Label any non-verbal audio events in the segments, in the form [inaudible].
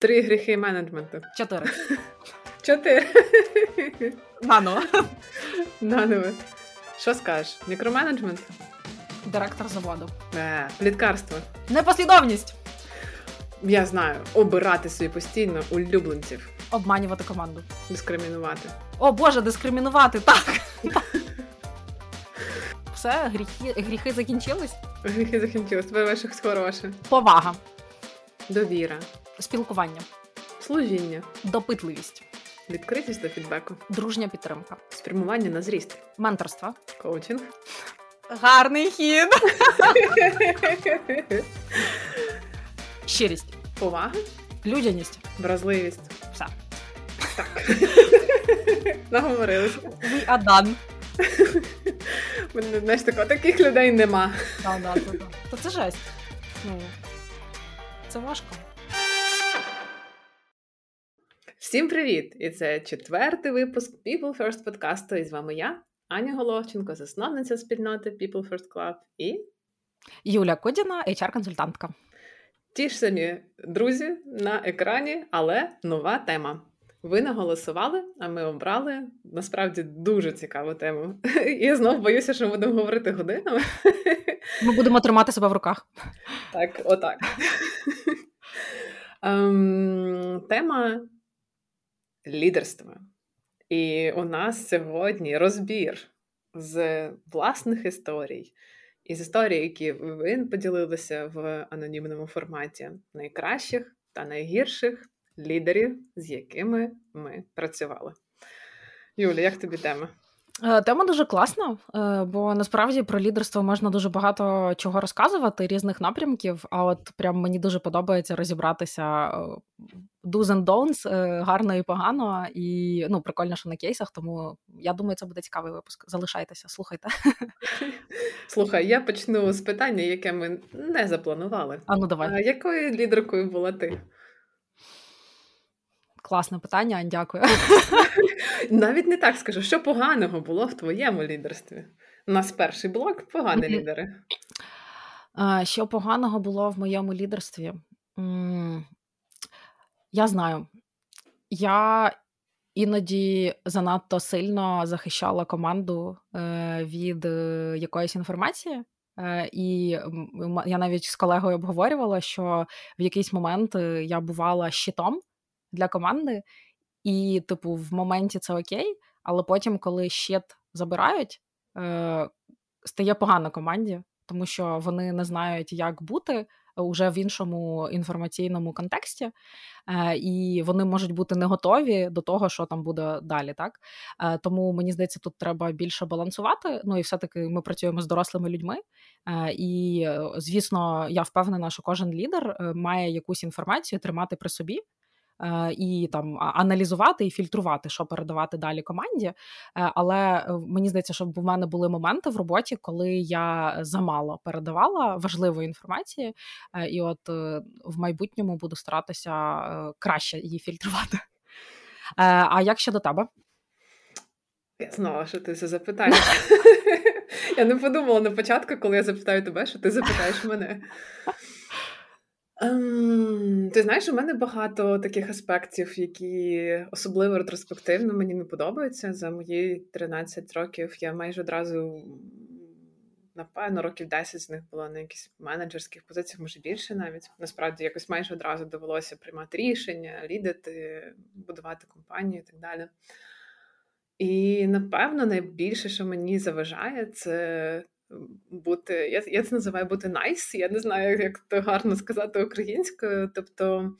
Три гріхи менеджменту. Чотири. [laughs] Чотири. Нано. Наново. Що скажеш? Мікроменеджмент? Директор заводу. Е, Пліткарство. Непослідовність. Я знаю. Обирати собі постійно улюбленців. Обманювати команду. Дискримінувати. О Боже, дискримінувати. Так. [laughs] Все, гріхи, гріхи закінчились. Гріхи закінчилось. Тебе щось хороше. Повага, Довіра. Спілкування, Служіння. допитливість, Відкритість до фідбеку. дружня підтримка, Спрямування на зріст. менторство. Коучинг. Гарний хід. [laughs] Щирість, Повага. людяність. Вразливість. Все. Так. [laughs] Наговорилися. We are done. [laughs] Мене, Знаєш, тако, таких людей нема. Да, да, да. Та це жесть. Ну, це важко. Всім привіт! І це четвертий випуск People First подкасту. І з вами я, Аня Головченко, засновниця спільноти People First Club і Юля Кодіна, HR-консультантка. ті ж самі друзі на екрані, але нова тема. Ви наголосували, а ми обрали насправді дуже цікаву тему. [laughs] І я знов боюся, що ми будемо говорити годинами. [laughs] Ми будемо тримати себе в руках. Так, отак. [laughs] Ем, Тема лідерства. І у нас сьогодні розбір з власних історій, із історій, які ви поділилися в анонімному форматі найкращих та найгірших лідерів, з якими ми працювали. Юля, як тобі тема? Е, Тема дуже класна, е, бо насправді про лідерство можна дуже багато чого розказувати, різних напрямків. А от прям мені дуже подобається розібратися е, do's and don'ts, гарно і погано, і ну прикольно, що на кейсах. Тому я думаю, це буде цікавий випуск. Залишайтеся, слухайте. [laughs] Слухай, я почну з питання, яке ми не запланували. А ну давай. А якою лідеркою була ти? Класне питання, дякую. [laughs] Навіть не так скажу, що поганого було в твоєму лідерстві? У нас перший блок погані лідери. Що поганого було в моєму лідерстві? Я знаю. Я іноді занадто сильно захищала команду е, від е, якоїсь інформації. Е, І я навіть з колегою обговорювала, що в якийсь момент я бувала щитом для команди, і, типу, в моменті це окей, але потім, коли щит забирають, е, стає погано команді, тому що вони не знають, як бути уже в іншому інформаційному контексті, е, і вони можуть бути не готові до того, що там буде далі. Так Е, тому мені здається, тут треба більше балансувати. Ну і все-таки ми працюємо з дорослими людьми. Е, І е, звісно, я впевнена, що кожен лідер е, має якусь інформацію тримати при собі. Е, І там аналізувати і фільтрувати, що передавати далі команді. Е, Але е, мені здається, що в мене були моменти в роботі, коли я замало передавала важливої інформації, і от в майбутньому буду старатися краще її фільтрувати. А як щодо тебе? Я знала, що ти це запитаєш. [laughs] Я не подумала на початку, коли я запитаю тебе, що ти запитаєш мене. Ем, ти знаєш, у мене багато таких аспектів, які особливо ретроспективно мені не подобаються. За мої 13 років я майже одразу, напевно, років 10 з них була на якихось менеджерських позиціях, може більше навіть. Насправді, якось майже одразу довелося приймати рішення, лідити, будувати компанію і так далі. І напевно найбільше, що мені заважає, це бути. Я, я це називаю бути nice. Я не знаю, як це гарно сказати українською. Тобто,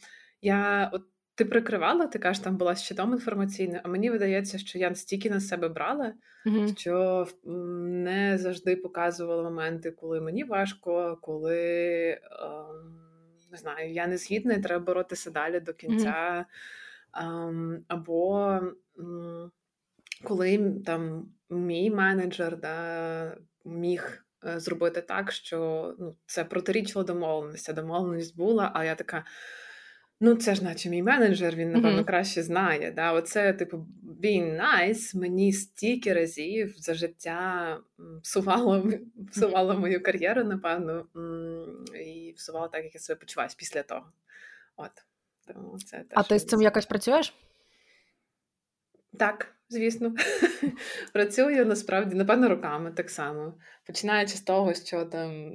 я от ти прикривала, ти кажеш, там була щитом інформаційною, а мені видається, що я стільки на себе брала, Мгм. що не завжди показувала моменти, коли мені важко, коли ем, не знаю, я не згідна, і треба боротися далі до кінця. Ем, або м, коли там мій менеджер да, міг е, зробити так, що ну, це протирічило домовленості. Домовленість була, а я така. Ну, це ж наче мій менеджер, він, напевно, Мгм. краще знає. Да? Оце, типу, being nice мені стільки разів за життя псувало, псувало мою кар'єру, напевно, і псувало так, як я себе почуваюся після того. От. Тому це теж А ти з цим якось працюєш? Так, звісно. [laughs] Працюю насправді, напевно, роками так само. Починаючи з того, що там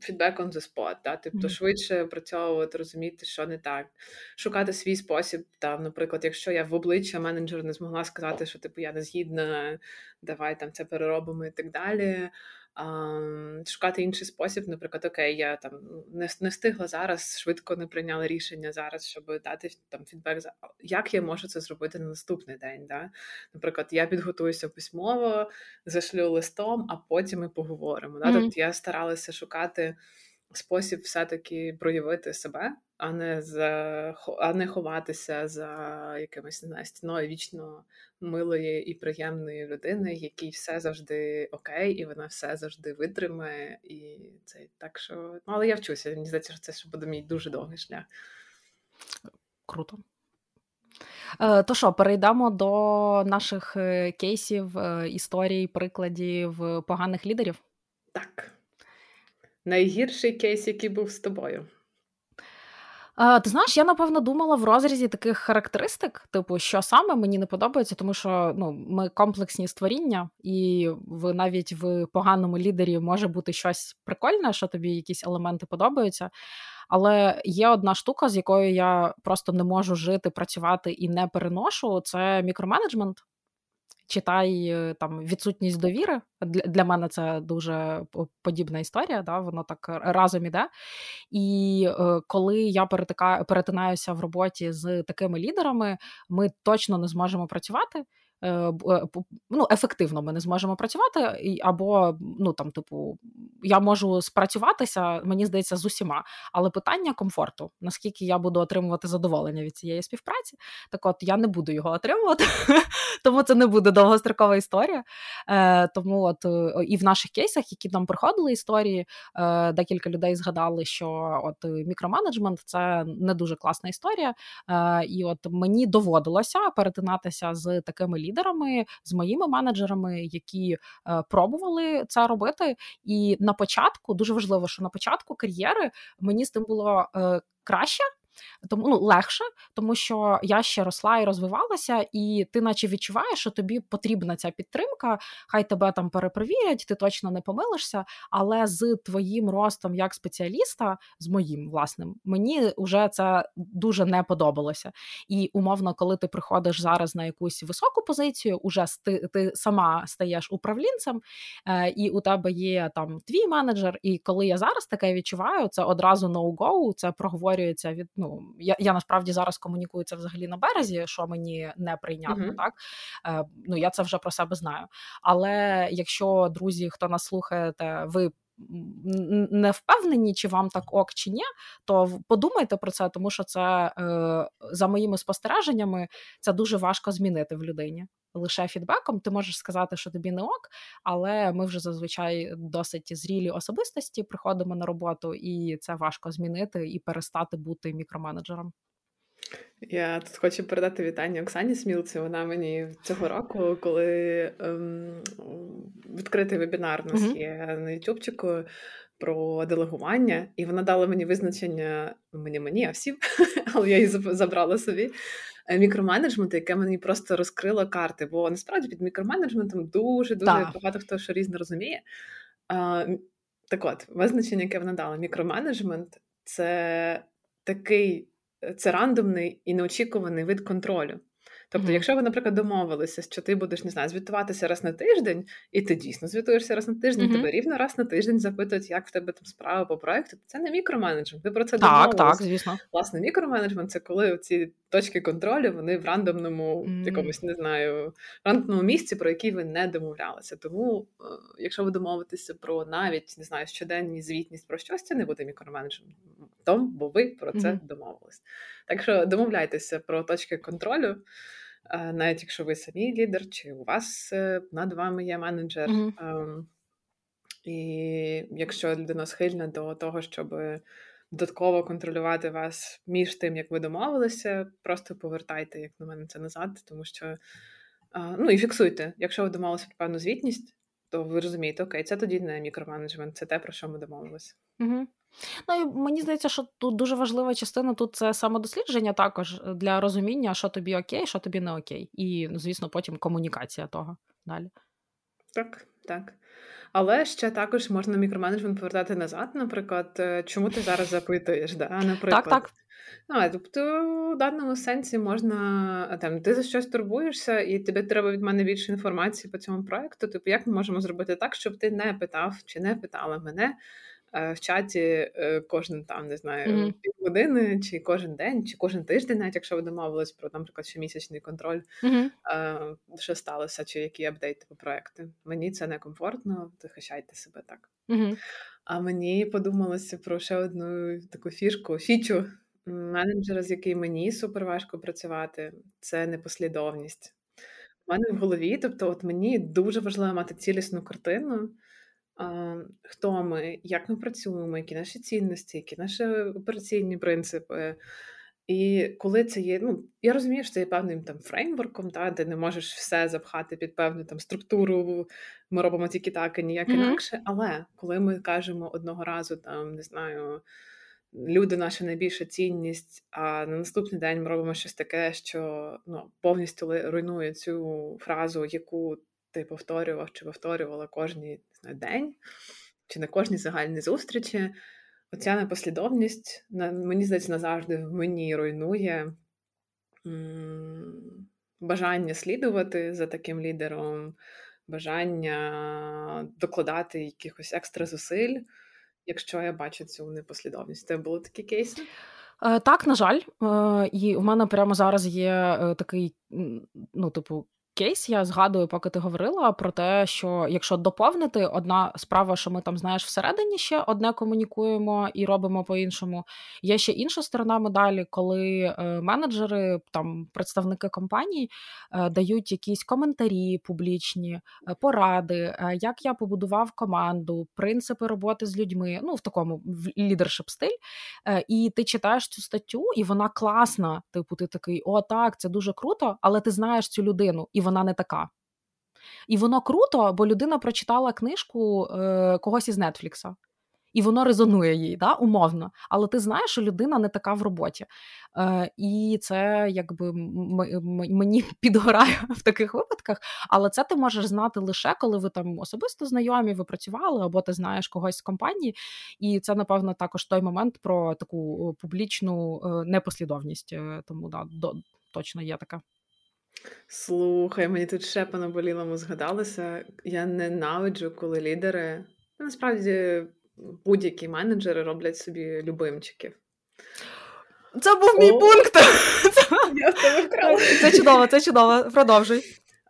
фідбек on the spot, да? тобто mm-hmm. швидше працьовувати, розуміти, що не так, шукати свій спосіб. Там, Наприклад, якщо я в обличчя менеджеру не змогла сказати, що типу я не згідна, давай там це переробимо і так далі шукати інший спосіб, наприклад, окей, я там не не встигла зараз, швидко не прийняла рішення зараз, щоб дати там фідбек. Як я можу це зробити на наступний день? Да? Наприклад, я підготуюся письмово, зашлю листом, а потім ми поговоримо. Да? Mm-hmm. Тобто я старалася шукати спосіб все-таки проявити себе, а не за а не ховатися за якимось не знаю, стіною вічно милої і приємної людини, якій все завжди окей, і вона все завжди витримає. І це так, що ну, але я вчуся. Мені здається, що це ще буде мій дуже довгий шлях. Круто. Е, то що, перейдемо до наших е, кейсів, е, історій, прикладів поганих лідерів? Так. Найгірший кейс, який був з тобою. А, Ти знаєш, я напевно думала в розрізі таких характеристик, типу, що саме мені не подобається, тому що ну, ми комплексні створіння, і в навіть в поганому лідері може бути щось прикольне, що тобі якісь елементи подобаються. Але є одна штука, з якою я просто не можу жити, працювати і не переношу це мікроменеджмент читай е, там відсутність довіри. Для мене це дуже подібна історія, да, воно так разом іде. І е, коли я перетикаю, перетинаюся в роботі з такими лідерами, ми точно не зможемо працювати. Е, е, ну, ефективно ми не зможемо працювати, або ну там, типу, я можу спрацюватися, мені здається, з усіма. Але питання комфорту, наскільки я буду отримувати задоволення від цієї співпраці, так от я не буду його отримувати, [laughs] тому це не буде довгострокова історія. Е, Тому от і в наших кейсах, які нам приходили історії, декілька людей згадали, що от мікроменеджмент це не дуже класна історія. І от мені доводилося перетинатися з такими лідерами, з моїми менеджерами, які е, пробували це робити. І на початку дуже важливо, що на початку кар'єри мені з тим було е, краще тому ну легше, тому що я ще росла і розвивалася, і ти, наче відчуваєш, що тобі потрібна ця підтримка. Хай тебе там перепровірять, ти точно не помилишся. Але з твоїм ростом як спеціаліста, з моїм власним, мені вже це дуже не подобалося. І умовно, коли ти приходиш зараз на якусь високу позицію, уже ти, ти сама стаєш управлінцем, е, і у тебе є там твій менеджер. І коли я зараз таке відчуваю, це одразу no-go, це проговорюється від ну я я насправді зараз комунікую це взагалі на березі, що мені не прийнятно, mm-hmm. так е, ну я це вже про себе знаю. Але якщо друзі, хто нас слухаєте, ви. Не впевнені, чи вам так ок, чи ні, то подумайте про це, тому що це е, за моїми спостереженнями це дуже важко змінити в людині лише фідбеком. Ти можеш сказати, що тобі не ок, але ми вже зазвичай досить зрілі особистості приходимо на роботу, і це важко змінити і перестати бути мікроменеджером. Я тут хочу передати вітання Оксані Смілці. Вона мені цього року, коли ем, відкритий вебінар у нас є на Ютубчику про делегування, і вона дала мені визначення ну, мені мені, а всім, [laughs] але я її забрала собі. Е, мікроменеджменту, яке мені просто розкрило карти. Бо насправді під мікроменеджментом дуже дуже так. багато хто що різно розуміє. А, Так от, визначення, яке вона дала, мікроменеджмент це такий це рандомний і неочікуваний вид контролю. Тобто, mm-hmm. якщо ви, наприклад, домовилися, що ти будеш не знаю, звітуватися раз на тиждень, і ти дійсно звітуєшся раз на тиждень, mm-hmm. тебе рівно раз на тиждень запитують, як в тебе там справа по проекту, то це не мікроменеджмент. Ви про це так, домовилися. Так, звісно. Власне, мікроменеджмент це коли ці точки контролю вони в рандомному mm-hmm. якомусь не знаю, рандомному місці, про який ви не домовлялися. Тому, е, якщо ви домовитеся про навіть не знаю, щоденні звітність про щось, це не буде мікроменеджментом, бо ви про це домовились. Так що домовляйтеся про точки контролю навіть якщо ви самі лідер, чи у вас е, над вами є менеджер. Mm-hmm. І якщо людина схильна до того, щоб додатково контролювати вас між тим, як ви домовилися, просто повертайте, як на мене, це назад, тому що ну і фіксуйте, якщо ви домовилися про певну звітність. то ви розумієте, окей, це тоді не мікроменеджмент, це те, про що ми домовилися. Угу. Ну і мені здається, що тут дуже важлива частина тут це самодослідження також е, для розуміння, що тобі окей, що тобі не окей. І, ну, звісно, потім комунікація того далі. Так, так. Але ще також можна мікроменеджмент повертати назад, наприклад, е, чому ти зараз [laughs] запитуєш? Да? Наприклад, Так, так. Ну, тобто, в даному сенсі можна там ти за щось турбуєшся, і тобі треба від мене більше інформації по цьому проекту. Тобто, як ми можемо зробити так, щоб ти не питав чи не питала мене Е, в чаті е, кожен там не знаю mm-hmm. півгодини, чи кожен день, чи кожен тиждень, навіть якщо ви домовились про, наприклад, щомісячний контроль, mm-hmm. що сталося, чи які апдейти по проекти. Мені це некомфортно, захищайте себе так. Mm-hmm. А мені подумалося про ще одну таку фішку, фічу менеджера, з яким мені супер важко працювати, це непослідовність. У мене в голові, тобто, от мені дуже важливо мати цілісну картину хто ми, як ми працюємо, які наші цінності, які наші операційні принципи. І коли це є, ну я розумію, що це є певним там фреймворком, та де не можеш все запхати під певну там структуру, ми робимо тільки так і ніяк mm-hmm. інакше. Але коли ми кажемо одного разу, там не знаю, люди наша найбільша цінність, а на наступний день ми робимо щось таке, що ну повністю руйнує цю фразу, яку ти повторював чи повторювала знаю, день, чи на кожній загальній зустрічі. Оця непослідовність, мені здається, назавжди в мені руйнує бажання слідувати за таким лідером, бажання докладати якихось екстра зусиль, якщо я бачу цю непослідовність. Це були такі кейси? Е, так, на жаль, е, і в мене прямо зараз є е, такий, ну, типу, кейс я згадую, поки ти говорила про те, що якщо доповнити одна справа, що ми там знаєш всередині ще одне комунікуємо і робимо по-іншому. Є ще інша сторона медалі, коли е, менеджери, там представники компаній е, дають якісь коментарі публічні, е, поради, як я побудував команду, принципи роботи з людьми, ну в такому лідершип стиль. І ти читаєш цю статтю, і вона класна. Типу, ти такий, о, так, це дуже круто, але ти знаєш цю людину. і вона не така. І воно круто, бо людина прочитала книжку е, когось із Нетфлікса. І воно резонує їй, да, умовно. Але ти знаєш, що людина не така в роботі. Е, І це якби м- м- мені [laughs] підгорає в таких випадках. Але це ти можеш знати лише коли ви там особисто знайомі, ви працювали, або ти знаєш когось з компанії. І це, напевно, також той момент про таку публічну е, непослідовність. Е, тому да, до, точно є така. Слухай, мені тут ще по наболілому згадалося. Я ненавиджу, коли лідери, ну, насправді, будь-які менеджери роблять собі любимчиків. Це був мій пункт. [laughs] Це чудово, це чудово. Продовжуй.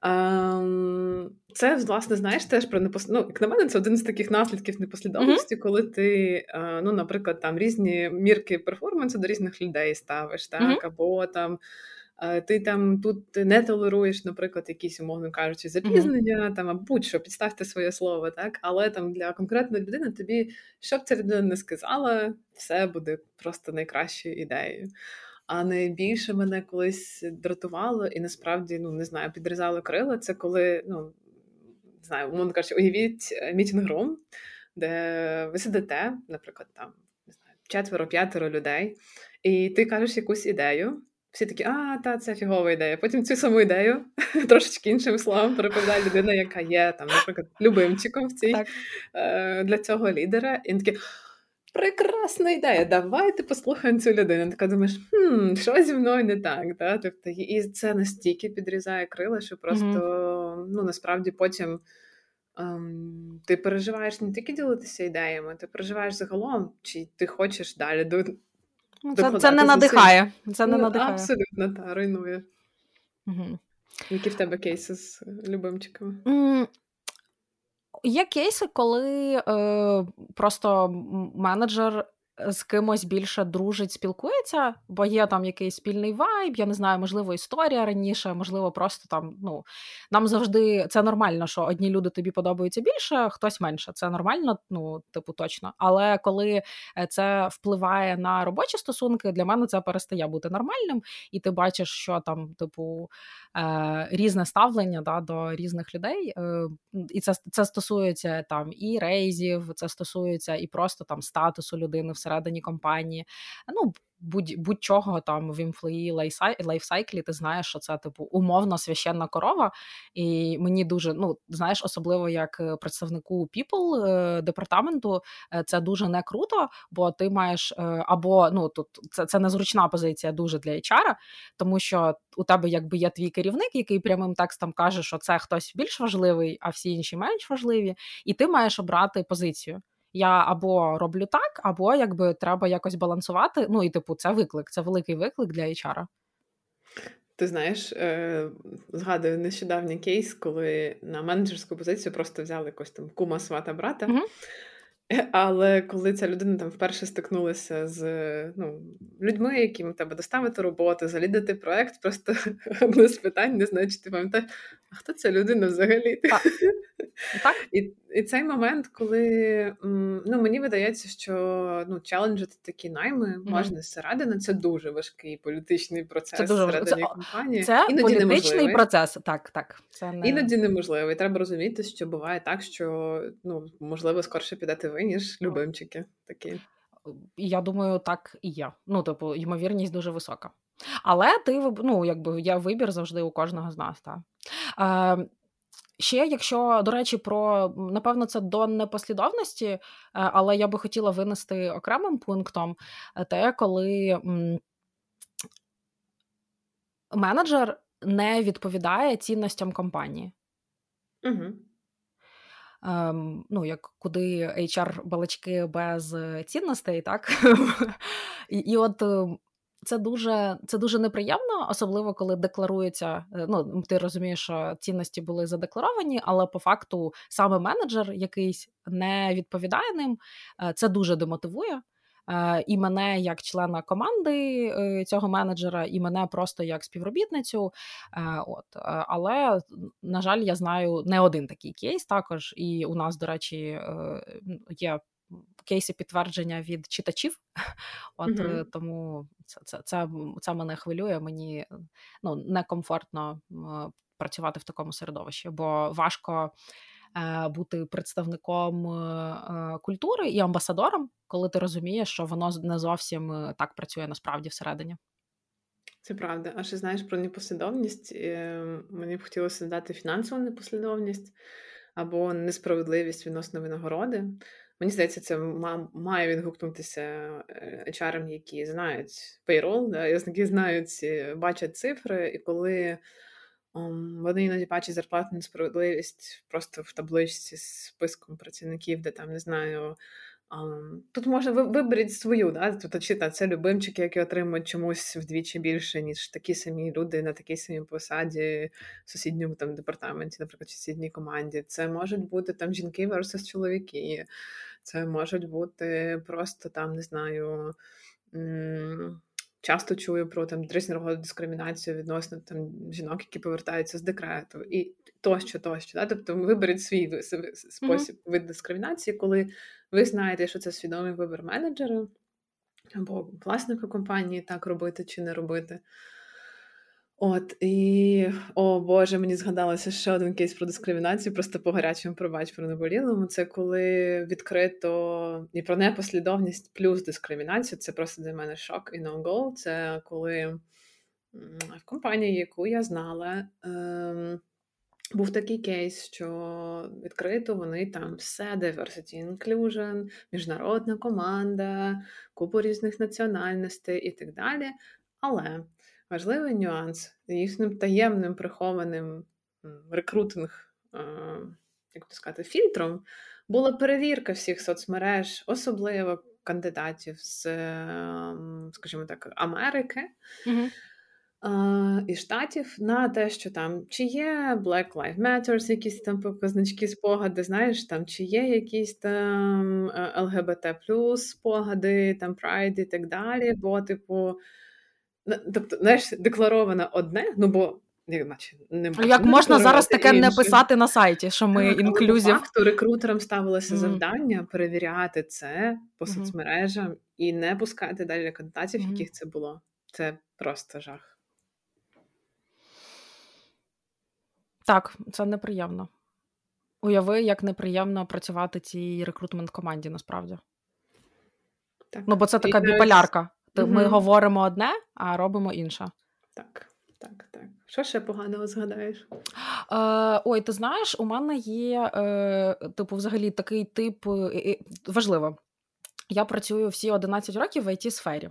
Um, це, власне, знаєш, теж про непос... ну, як на мене, це один з таких наслідків непослідовності, uh-huh. коли ти, uh, ну, наприклад, там різні мірки перформансу до різних людей ставиш, так, uh-huh. або там ти там тут не толеруєш, наприклад, якісь, умовно кажучи, запізнення, mm-hmm. там, а будь-що, підставте своє слово, так? Але там для конкретної людини тобі, що б ця людина не сказала, все буде просто найкращою ідеєю. А найбільше мене колись дратувало і насправді ну не знаю, підрізало крила. Це коли, ну не знаю, умовно кажучи, уявіть е, meeting room, де ви сидите, наприклад, там не знаю, четверо-п'ятеро людей, і ти кажеш якусь ідею. Всі такі, а, та, це фігова ідея. Потім цю саму ідею [laughs] трошечки іншим словом переповідає людина, яка є, там, наприклад, любимчиком в цій е, для цього лідера. І він такий, прекрасна ідея, давайте послухаємо цю людину. Така думаєш, хм, що зі мною не так. Да? Тобто, І це настільки підрізає крила, що просто mm-hmm. ну, насправді потім. Um, ти переживаєш не тільки ділитися ідеями, ти переживаєш загалом, чи ти хочеш далі це це не надихає. Це не ну, надихає. Абсолютно, та, руйнує. Угу. Які в тебе кейси з любимчиками? Mm, є кейси, коли е, просто менеджер з кимось більше дружить, спілкується, бо є там якийсь спільний вайб, я не знаю, можливо, історія раніше, можливо, просто там, ну, нам завжди це нормально, що одні люди тобі подобаються більше, хтось менше. Це нормально, ну, типу, точно. Але коли е, це впливає на робочі стосунки, для мене це перестає бути нормальним, і ти бачиш, що там, типу, е, різне ставлення да, до різних людей. Е, І це це стосується там і рейзів, це стосується і просто там статусу людини всередині компанії. Ну, будь, будь-чого там в імплеї лайфсайклі, ти знаєш, що це типу умовно священна корова. І мені дуже, ну знаєш, особливо як е, представнику People е, департаменту, е, це дуже не круто, бо ти маєш або ну тут це це незручна позиція дуже для HR, тому що у тебе якби є твій керівник, який прямим текстом каже, що це хтось більш важливий, а всі інші менш важливі, і ти маєш обрати позицію. Я або роблю так, або якби треба якось балансувати. Ну і типу, це виклик, це великий виклик для HR. Ти знаєш, е, згадую нещодавній кейс, коли на менеджерську позицію просто взяли якось там кума свата брата. Mm-hmm. [laughs] Але коли ця людина там вперше стикнулася з ну, людьми, яким треба доставити роботу, залідати проект, просто [laughs] одне з питань, не знаю, чи ти пам'ятаєш, а хто ця людина взагалі? Так. [laughs] так? І і цей момент, коли ну, мені видається, що ну, челенджити такі найми mm-hmm. можна зсередини, це дуже важкий політичний процес це дуже... всередині це, компанії. Це Іноді політичний неможливий. процес, так, так. Це не... Іноді неможливо. І треба розуміти, що буває так, що ну, можливо скорше підете ви, ніж любимчики такі. Я думаю, так і є. Ну, типу, ймовірність дуже висока. Але ти ну, якби є вибір завжди у кожного з нас. Так. Е, Ще, якщо, до речі, про напевно, це до непослідовності, е, але я би хотіла винести окремим пунктом е, те, коли менеджер не відповідає цінностям компанії. Угу. Ем, ну, як куди HR балачки без цінностей, так? [laughs] І, і от ем, це дуже це дуже неприємно, особливо коли декларується. Е, ну ти розумієш, що цінності були задекларовані, але по факту саме менеджер якийсь не відповідає ним. Е, це дуже демотивує. Е, і мене як члена команди цього менеджера, і мене просто як співробітницю. От але на жаль, я знаю не один такий кейс. Також і у нас, до речі, є кейси підтвердження від читачів. [laughs] От mm-hmm. тому це це, це, це мене хвилює. Мені ну, некомфортно працювати в такому середовищі, бо важко. Е, бути представником е, культури і амбасадором, коли ти розумієш, що воно не зовсім так працює насправді всередині. Це правда. А ще знаєш про непослідовність? Мені б хотілося додати фінансову непослідовність або несправедливість відносно винагороди. Мені здається, це має відгукнутися е, HR, які знають payroll, да, які знають, бачать цифри, і коли вони іноді бачать зарплатну несправедливість просто в табличці з списком працівників, де там не знаю. Тут можна виберіть свою, да? Тут чи та, це любимчики, які отримують чомусь вдвічі більше, ніж такі самі люди на такій самій посаді в сусідньому там департаменті, наприклад, в сусідній команді. Це можуть бути там жінки versus чоловіки. Це можуть бути просто там, не знаю. Часто чую про там різного дискримінацію відносно там жінок, які повертаються з декрету, і тощо, тощо. Да? Тобто виберіть свій спосіб mm-hmm. вид дискримінації, коли ви знаєте, що це свідомий вибір менеджера або власника компанії, так робити чи не робити. От і о Боже, мені згадалося ще один кейс про дискримінацію, просто по гарячому пробач про неболілому. Це коли відкрито і про непослідовність плюс дискримінацію. Це просто для мене шок і no-go. Це коли в компанії, яку я знала, ем, був такий кейс, що відкрито вони там все diversity inclusion, міжнародна команда, купу різних національностей і так далі. Але важливий нюанс їхнім таємним прихованим рекрутинг, як то сказати, фільтром була перевірка всіх соцмереж, особливо кандидатів з, ем, скажімо так, Америки. Mm-hmm. і штатів на те, що там чи є Black Lives Matter, якісь там показнички спогади, знаєш, там чи є якісь там ЛГБТ спогади, там Pride і так далі. Бо, типу, тобто, знаєш, декларовано одне, ну бо. Наче не Як можна зараз таке інше. не писати на сайті, що ми інклюзів? факту рекрутерам ставилося mm. завдання перевіряти це по mm. соцмережам і не пускати далі кандидатів, mm. яких це було. Це просто жах. Так, це неприємно. Уяви, як неприємно працювати цій рекрутмент команді насправді. Так. Ну, бо це така біполярка. Угу. Ми говоримо одне, а робимо інше. Так, так, так. Що ще поганого згадаєш? Е, Ой, ти знаєш, у мене є, е, типу, взагалі такий тип е, важливо. Я працюю всі 11 років в it сфері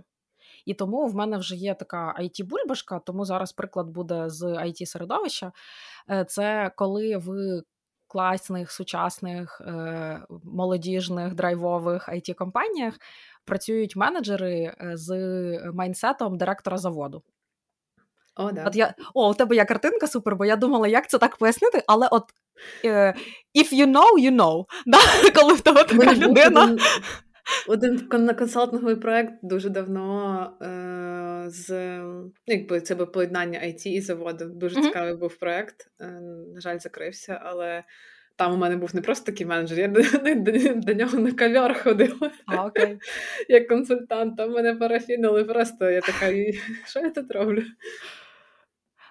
і тому в мене вже є така it бульбашка тому зараз приклад буде з it середовища е, Це коли в класних, сучасних, е, молодіжних, драйвових it компаніях працюють менеджери е, з майнсетом директора заводу. О, да. От я, О, у тебе є картинка супер, бо я думала, як це так пояснити, але от if you know, you know. [laughs] Да? Коли в тебе така людина. Один консалтинговий проект дуже давно е, з якби це би поєднання IT і заводу. Дуже mm-hmm. цікавий був проект. Е, на жаль, закрився, але там у мене був не просто такий менеджер, я до, [laughs] до, до нього на кав'яр ходила а, окей. [laughs] як консультант. Там мене парафінили просто. Я така, [laughs] що я тут роблю?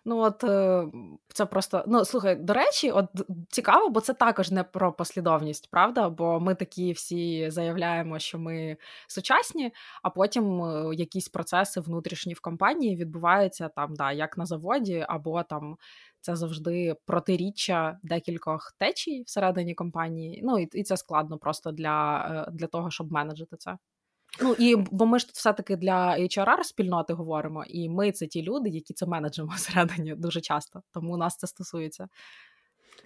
Ну, от е, це просто ну слухай, до речі, от цікаво, бо це також не про послідовність, правда? Бо ми такі всі заявляємо, що ми сучасні, а потім е, якісь процеси внутрішні в компанії відбуваються там, да, як на заводі, або там це завжди протиріччя декількох течій всередині компанії. Ну і і це складно просто для, е, для того, щоб менеджити це. Ну і бо ми ж все-таки для HRR спільноти говоримо, і ми це ті люди, які це менеджимо [laughs] всередині дуже часто, тому нас це стосується.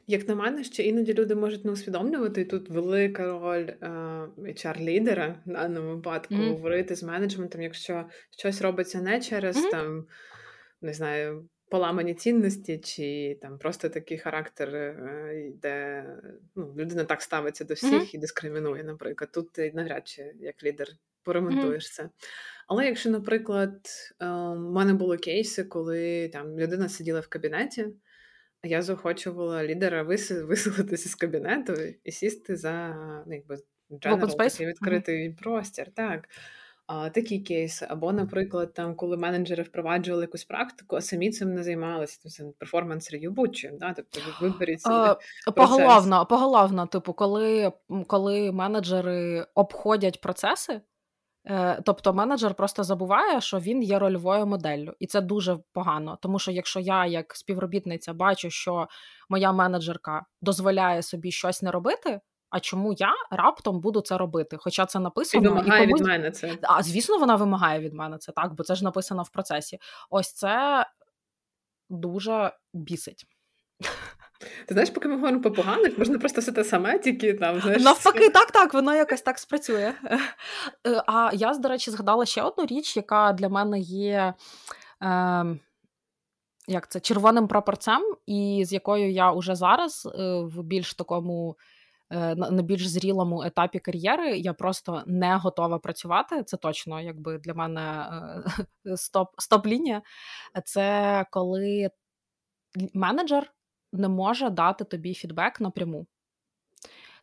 Як на мене, ще іноді люди можуть не усвідомлювати і тут велика роль е, HR-лідера в даному випадку mm-hmm. говорити з менеджментом, якщо щось робиться не через mm-hmm. там, не знаю, поламані цінності, чи там просто такий характер, е, де ну, людина так ставиться до всіх mm-hmm. і дискримінує, наприклад. Тут ти навряд чи як лідер поремонтуєш mm-hmm. це. Але якщо, наприклад, у ем, мене були кейси, коли там людина сиділа в кабінеті, а я заохочувала лідера виселитися з кабінету і сісти за ну, якби, general, такий відкритий mm-hmm. простір. так. А, Такі кейси. Або, наприклад, там, коли менеджери впроваджували якусь практику, а самі цим не займалися, це перформанс рев'ю будь-чим, да? тобто виберіть собі поголовно, поголовно, типу, коли коли менеджери обходять процеси, Е, тобто менеджер просто забуває, що він є рольовою моделлю, і це дуже погано. Тому що якщо я, як співробітниця, бачу, що моя менеджерка дозволяє собі щось не робити. А чому я раптом буду це робити? Хоча це написано і вимагає і комусь... від мене це. А звісно, вона вимагає від мене це так, бо це ж написано в процесі. Ось це дуже бісить. Ти знаєш, поки ми говоримо по поганих, можна просто все те саме, тільки там знаєш. Навпаки, так, так, воно якось так спрацює. Е, а я, до речі, згадала ще одну річ, яка для мене є. Е, як це червоним прапорцем, і з якою я уже зараз е, в більш такому на більш зрілому етапі кар'єри я просто не готова працювати. Це точно, якби для мене [laughs] стоп стоп лінія. Це коли менеджер не може дати тобі фідбек напряму.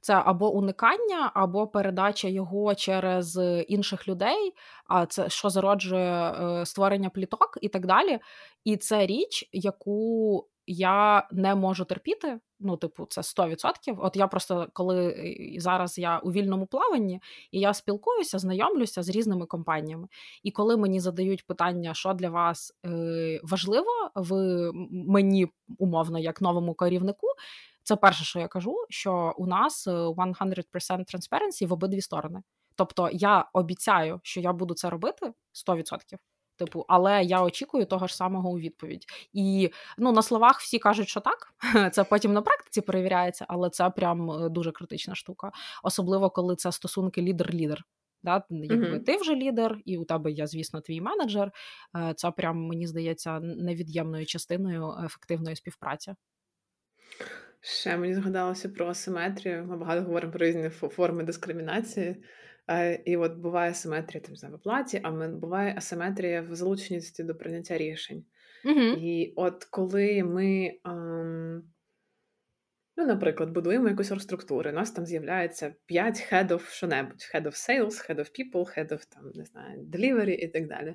Це або уникання, або передача його через інших людей, а це що зароджує е, створення пліток і так далі. І це річ, яку я не можу терпіти. Ну, типу, це 100%. От я просто коли е, зараз я у вільному плаванні, і я спілкуюся, знайомлюся з різними компаніями. І коли мені задають питання, що для вас е, важливо в мені умовно, як новому керівнику, це перше, що я кажу, що у нас 100% е, transparency в обидві сторони. Тобто я обіцяю, що я буду це робити 100%. Типу, але я очікую того ж самого у відповідь. І ну на словах всі кажуть, що так. [laughs] Це потім на практиці перевіряється, але це прям е, дуже критична штука, особливо коли це стосунки лідер-лідер. Да? Якби uh-huh. ти вже лідер, і у тебе є, звісно, твій менеджер. Е, це прям мені здається невід'ємною частиною ефективної співпраці. Ще мені згадалося про асиметрію. Ми багато говоримо про різні форми дискримінації. І от буває асиметрія там, в оплаті, а буває асиметрія в залученості до прийняття рішень. Uh-huh. І от коли ми. Ем, Ну, наприклад, будуємо якусь оргструктуру, у нас там з'являється 5 head of що-небудь, head of sales, head of people, head of там, не знаю, delivery і так далі.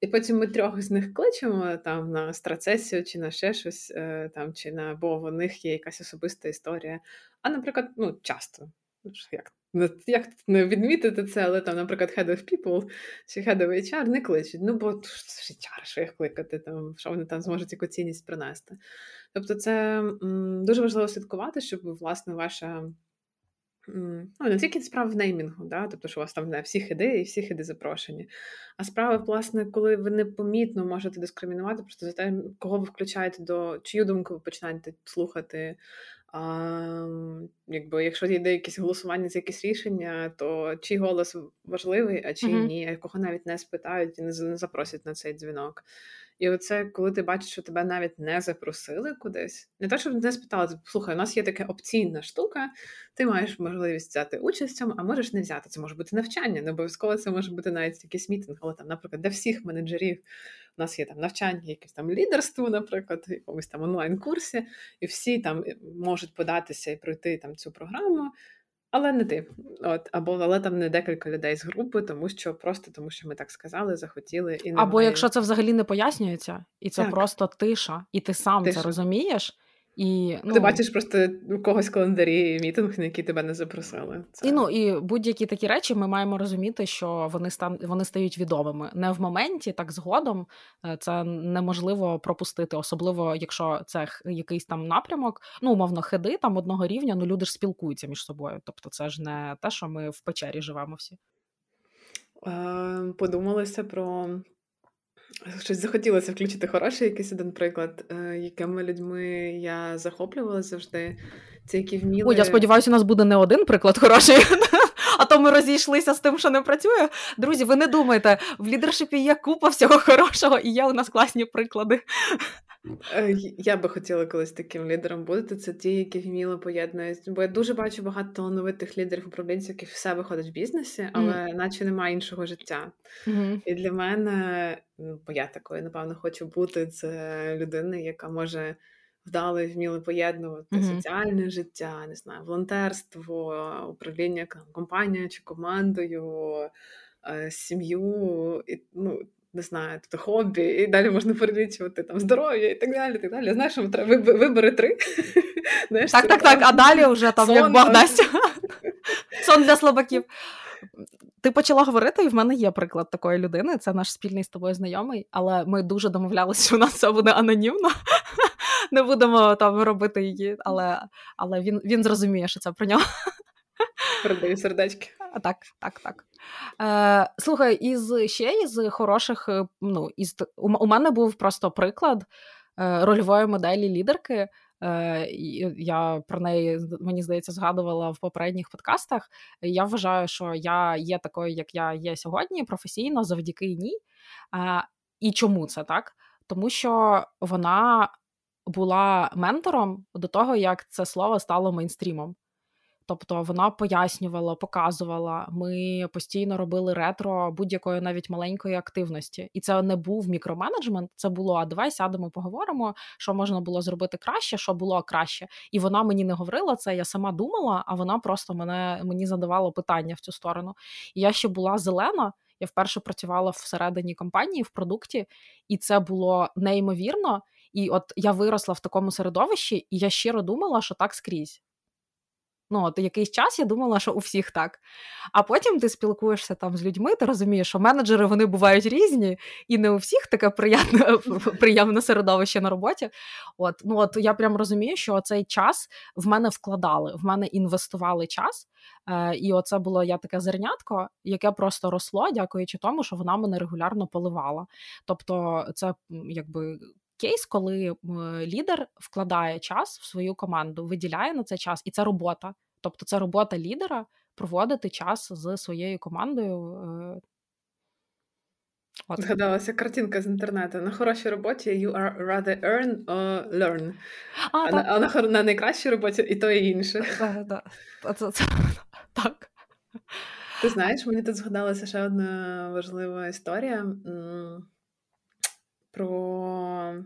І потім ми трьох з них кличемо там на страцесію чи на ще щось, е, там, чи на бо в них є якась особиста історія. А, наприклад, ну, часто, ну, як як не відмітити це, але там, наприклад, Head of People чи Head of HR не кличуть. Ну, бо це HR, що їх кликати, там, що вони там зможуть яку цінність принести. Тобто, це м, дуже важливо слідкувати, щоб, власне, ваша. Ну, не тільки справа в неймінгу, да? тобто, що у вас там не всі хиди і всі хиди запрошені. А справа, власне, коли ви непомітно можете дискримінувати просто за те, кого ви включаєте до чию думку ви починаєте слухати, а, якби, Якщо йде якесь голосування за якесь рішення, то чий голос важливий, а чий mm-hmm. ні, а кого навіть не спитають і не запросять на цей дзвінок. І оце, коли ти бачиш, що тебе навіть не запросили кудись, не те, щоб не спитали, слухай, у нас є така опційна штука, ти маєш можливість взяти участь в цьому, а можеш не взяти. Це може бути навчання, не обов'язково це може бути навіть якийсь мітинг, але там, наприклад, для всіх менеджерів у нас є там навчання, якесь там лідерство, наприклад, в якомусь там онлайн-курсі, і всі там е, можуть податися і пройти там цю програму. Але не ти, от або але там не декілька людей з групи, тому що просто тому, що ми так сказали, захотіли і немає... або якщо це взагалі не пояснюється, і це так. просто тиша, і ти сам тиша. це розумієш, і, ну, Ти бачиш просто у когось календарі мітинг, на який тебе не запросили. Це... І ну і будь-які такі речі ми маємо розуміти, що вони стан вони стають відомими не в моменті, так згодом е, це неможливо пропустити, особливо якщо це якийсь там напрямок, ну умовно хиди там одного рівня, ну люди ж спілкуються між собою. Тобто, це ж не те, що ми в печері живемо всі. Е, подумалося про Щось захотілося включити хороший якийсь один приклад, е, якими людьми я захоплювалася завжди. Це які вміли... Ой, я сподіваюся, у нас буде не один приклад хороший, [laughs] а то ми розійшлися з тим, що не працює. Друзі, ви не думайте, в лідершипі є купа всього хорошого, і є у нас класні приклади. Е, я би хотіла колись таким лідером бути. Це ті, які вміло поєднують. Бо я дуже бачу багато талановитих лідерів управлінців, які все виходять в бізнесі, але mm. наче немає іншого життя. Mm-hmm. І для мене, ну, бо я такою, напевно, хочу бути це людина, яка може вдало і вміло поєднувати mm-hmm. соціальне життя, не знаю, волонтерство, управління компанією чи командою, е, сім'ю. І, ну, не знаю, тобто хобі, і далі можна перелічувати там здоров'я і так далі. так далі. Знаєш, що треба вибори три. [laughs] Знаєш, Так, так, так. А далі вже там як Бог дасть. Сон для слабаків. Ти почала говорити, і в мене є приклад такої людини. Це наш спільний з тобою знайомий, але ми дуже домовлялися, що у нас все буде анонімно. Не будемо там робити її, але але він він зрозуміє, що це про нього. Передаю сердечки. Так, так, так. Е, Слухай, із ще із хороших, е, ну, із у, у мене був просто приклад е, рольової моделі лідерки. Е, Я про неї, мені здається, згадувала в попередніх подкастах. Я вважаю, що я є такою, як я є сьогодні, професійно завдяки ній. Е, І чому це так? Тому що вона була ментором до того, як це слово стало мейнстрімом. Тобто вона пояснювала, показувала. Ми постійно робили ретро будь-якої навіть маленької активності, і це не був мікроменеджмент. Це було а давай сядемо, поговоримо, що можна було зробити краще, що було краще. І вона мені не говорила це. Я сама думала, а вона просто мене мені задавала питання в цю сторону. І я ще була зелена. Я вперше працювала всередині компанії в продукті, і це було неймовірно. І от я виросла в такому середовищі, і я щиро думала, що так скрізь. Ну, от якийсь час я думала, що у всіх так. А потім ти спілкуєшся там з людьми, ти розумієш, що менеджери вони бувають різні, і не у всіх таке [laughs] приємне, приємне середовище на роботі. От, ну от я прям розумію, що цей час в мене вкладали, в мене інвестували час. Е, І оце було я таке зернятко, яке просто росло, дякуючи тому, що вона мене регулярно поливала. Тобто, це якби кейс, коли лідер вкладає час в свою команду, виділяє на це час, і це робота. Тобто це робота лідера проводити час з своєю командою. Е, от. Згадалася картинка з інтернету. На хорошій роботі you are rather earn or learn. А, а, на, а на, на найкращій роботі і то і інше. [laughs] Так. Ти знаєш, мені тут згадалася ще одна важлива історія про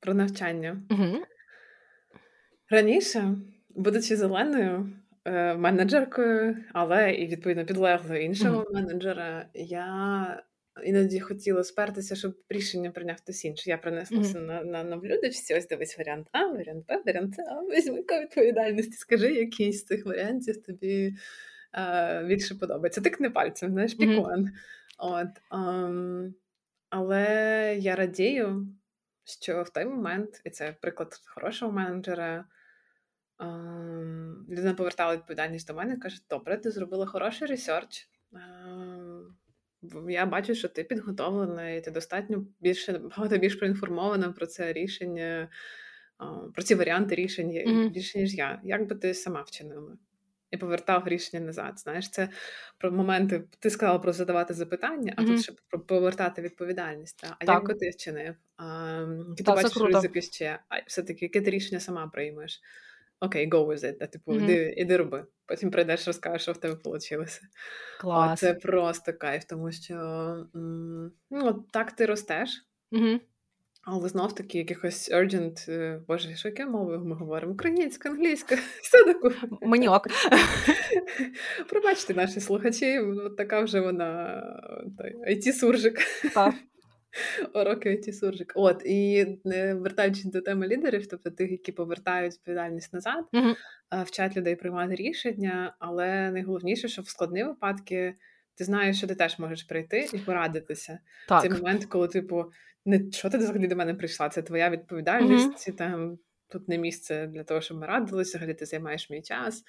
про навчання. Угу. Раніше, будучи зеленою е, менеджеркою, але і відповідно підлеглою іншого угу. менеджера, я іноді хотіла спертися, щоб рішення прийняв хтось інший. Я принеслася mm-hmm. на на, на блюдечці, ось дивись варіант А, варіант Б, варіант С, а візьми-ка відповідальності, скажи, який з цих варіантів тобі а, більше подобається. Тикни пальцем, знаєш, пікон. Mm-hmm. От, а, але я радію, що в той момент, і це приклад хорошого менеджера. Людина повертала відповідальність до мене і каже: Добре, ти зробила хороший ресерч я бачу, що ти підготовлена, і ти достатньо більше багато більш проінформована про це рішення, про ці варіанти рішення mm-hmm. більше, ніж я. Як би ти сама вчинила? І повертав рішення назад. Знаєш, це про моменти. Ти сказала про задавати запитання, а mm-hmm. тут ще про повертати відповідальність. Та? А так. як ти вчинив? А, ти бачиш ризики ще? А все-таки яке ти рішення сама приймеш? окей, go with it, да, типу, mm-hmm. іди, іди роби. Потім прийдеш, розкажеш, що в тебе вийшло. Клас. Це просто кайф, тому що ну, так ти ростеш. Mm-hmm. Але знов таки якихось urgent, е, боже, що яке мови ми говоримо? Українська, англійська, [laughs] все таку. Мені ок. [laughs] Пробачте наші слухачі, от така вже вона it суржик Так. [laughs] Уроки it суржик. От, і вертаючись до теми лідерів, тобто тих, які повертають відповідальність назад, uh вчать людей приймати рішення, але найголовніше, що в складні випадки ти знаєш, що ти теж можеш прийти і порадитися. Так. Цей момент, коли, типу, не що ти взагалі до мене прийшла, це твоя відповідальність, uh там тут не місце для того, щоб ми радилися, взагалі ти займаєш мій час,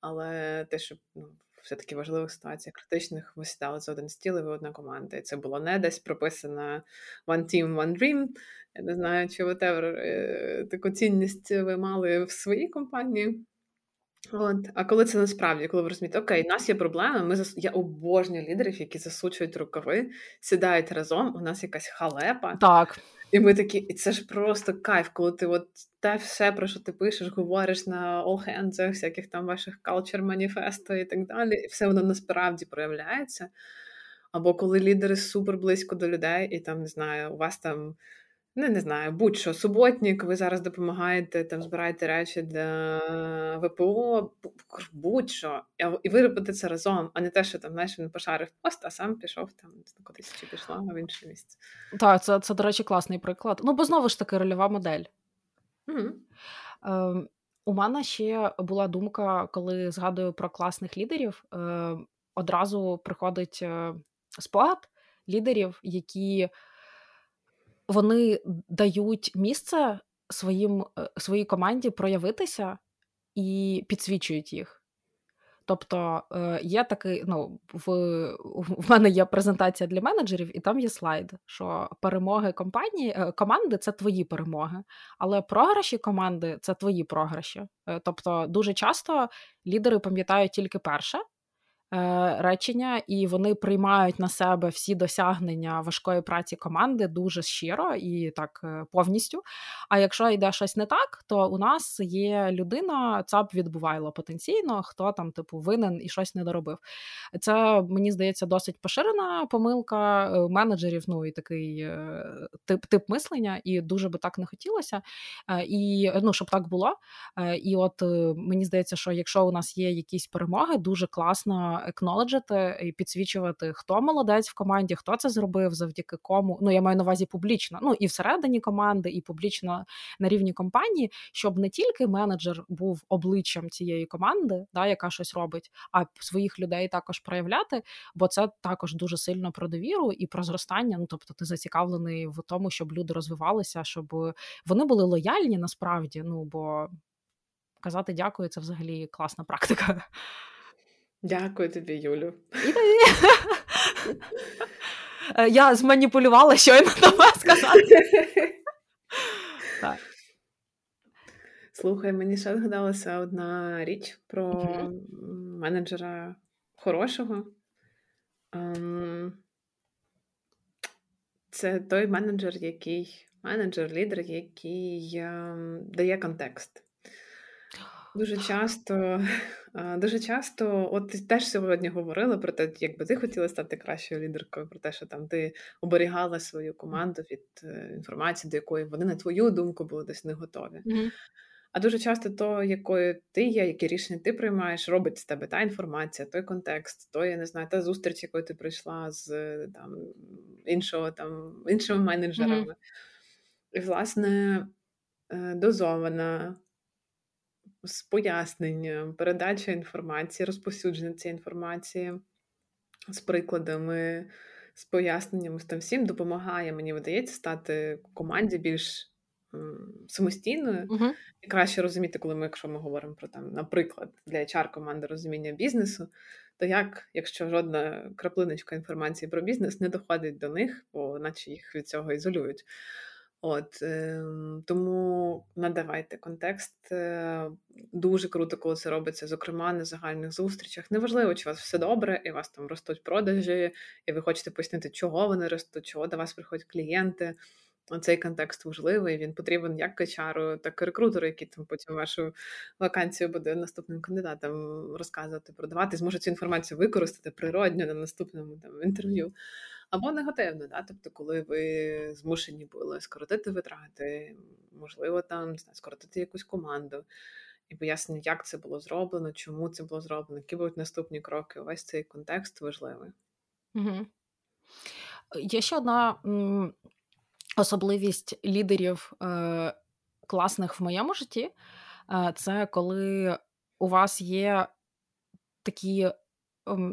але те, що ну, все-таки важливих ситуаціях критичних ви сідали за один стіл і ви одна команда. І це було не десь прописано One Team, One Dream. Я не знаю, чи whatever, е, таку цінність ви мали в своїй компанії. От. А коли це насправді, коли ви розумієте, окей, у нас є проблема, ми зас... я обожнюю лідерів, які засучують рукави, сідають разом, у нас якась халепа. Так. І ми такі, і це ж просто кайф, коли ти от те все, про що ти пишеш, говориш на all hands, всяких там ваших culture маніфесто і так далі, і все воно насправді проявляється. Або коли лідери супер близько до людей, і там не знаю, у вас там Ну, не знаю, будь-що суботник, ви зараз допомагаєте, там збираєте речі для ВПО, будь-що. І ви робите це разом, а не те, що там знаєш, він пошарив пост, а сам пішов там кудись чи пішла в інше місце. Так, це, це, до речі, класний приклад. Ну, бо знову ж таки, рольова модель. Mm-hmm. Е, у мене ще була думка, коли згадую про класних лідерів, е, одразу приходить е, спогад лідерів, які вони дають місце своїм, е, своїй команді проявитися і підсвічують їх. Тобто е, є такий, ну, в в мене є презентація для менеджерів, і там є слайд, що перемоги компанії, е, команди це твої перемоги, але програші команди це твої програші. Тобто, дуже часто лідери пам'ятають тільки перше, речення, і вони приймають на себе всі досягнення важкої праці команди дуже щиро і так е, повністю. А якщо йде щось не так, то у нас є людина, це б відбувало потенційно, хто там типу винен і щось не доробив. Це мені здається досить поширена помилка е, менеджерів. Ну і такий тип тип мислення, і дуже би так не хотілося. І ну, щоб так було. І от мені здається, що якщо у нас є якісь перемоги, дуже класно екноледжити і підсвічувати, хто молодець в команді, хто це зробив, завдяки кому. Ну я маю на увазі публічно, ну і всередині команди, і публічно на рівні компанії, щоб не тільки менеджер був обличчям цієї команди, да, яка щось робить, а своїх людей також проявляти, бо це також дуже сильно про довіру і про зростання. Ну тобто, ти зацікавлений в тому, щоб люди розвивалися, щоб вони були лояльні насправді. Ну бо казати дякую, це взагалі класна практика. Дякую тобі, Юлю. Е, я зманіпулювала щойно тебе сказати. Так. Слухай, мені ще згадалася одна річ про Мгм. менеджера хорошого. Ем, Це той менеджер, який менеджер, лідер, який ем, дає контекст. Дуже часто, [laughs] дуже часто, от теж сьогодні говорила про те, якби ти хотіла стати кращою лідеркою, про те, що там ти оберігала свою команду від е, інформації, до якої вони, на твою думку, були десь не готові. А дуже часто то, якою ти є, які рішення ти приймаєш, робить з тебе та інформація, той контекст, то я не знаю, та зустріч, якою ти прийшла з там іншого там іншими менеджерами. Мгм. І, власне, е, дозована з поясненням, передача інформації, розповсюдження цієї інформації з прикладами, з поясненнями з тим всім допомагає, мені видається, стати команді більш самостійною Мгм. і краще розуміти, коли ми, якщо ми говоримо про там, наприклад, для HR команди розуміння бізнесу, то як, якщо жодна краплиночка інформації про бізнес не доходить до них, бо наче їх від цього ізолюють. От е, тому надавайте контекст. Е, дуже круто, коли це робиться, зокрема на загальних зустрічах. Неважливо, чи у вас все добре, і у вас там ростуть продажі, і ви хочете пояснити, чого вони ростуть, чого до вас приходять клієнти. Цей контекст важливий, він потрібен як качару, так і рекрутеру, який там потім вашу вакансію буде наступним кандидатам розказувати, продавати, зможе цю інформацію використати природньо на наступному там інтерв'ю. Або негативно, да? тобто, коли ви змушені були скоротити витрати, можливо, там не знаю, скоротити якусь команду і пояснення, як це було зроблено, чому це було зроблено, які будуть наступні кроки. Увесь цей контекст важливий. Угу. Є ще одна м, особливість лідерів е, класних в моєму житті. Е, це коли у вас є такі,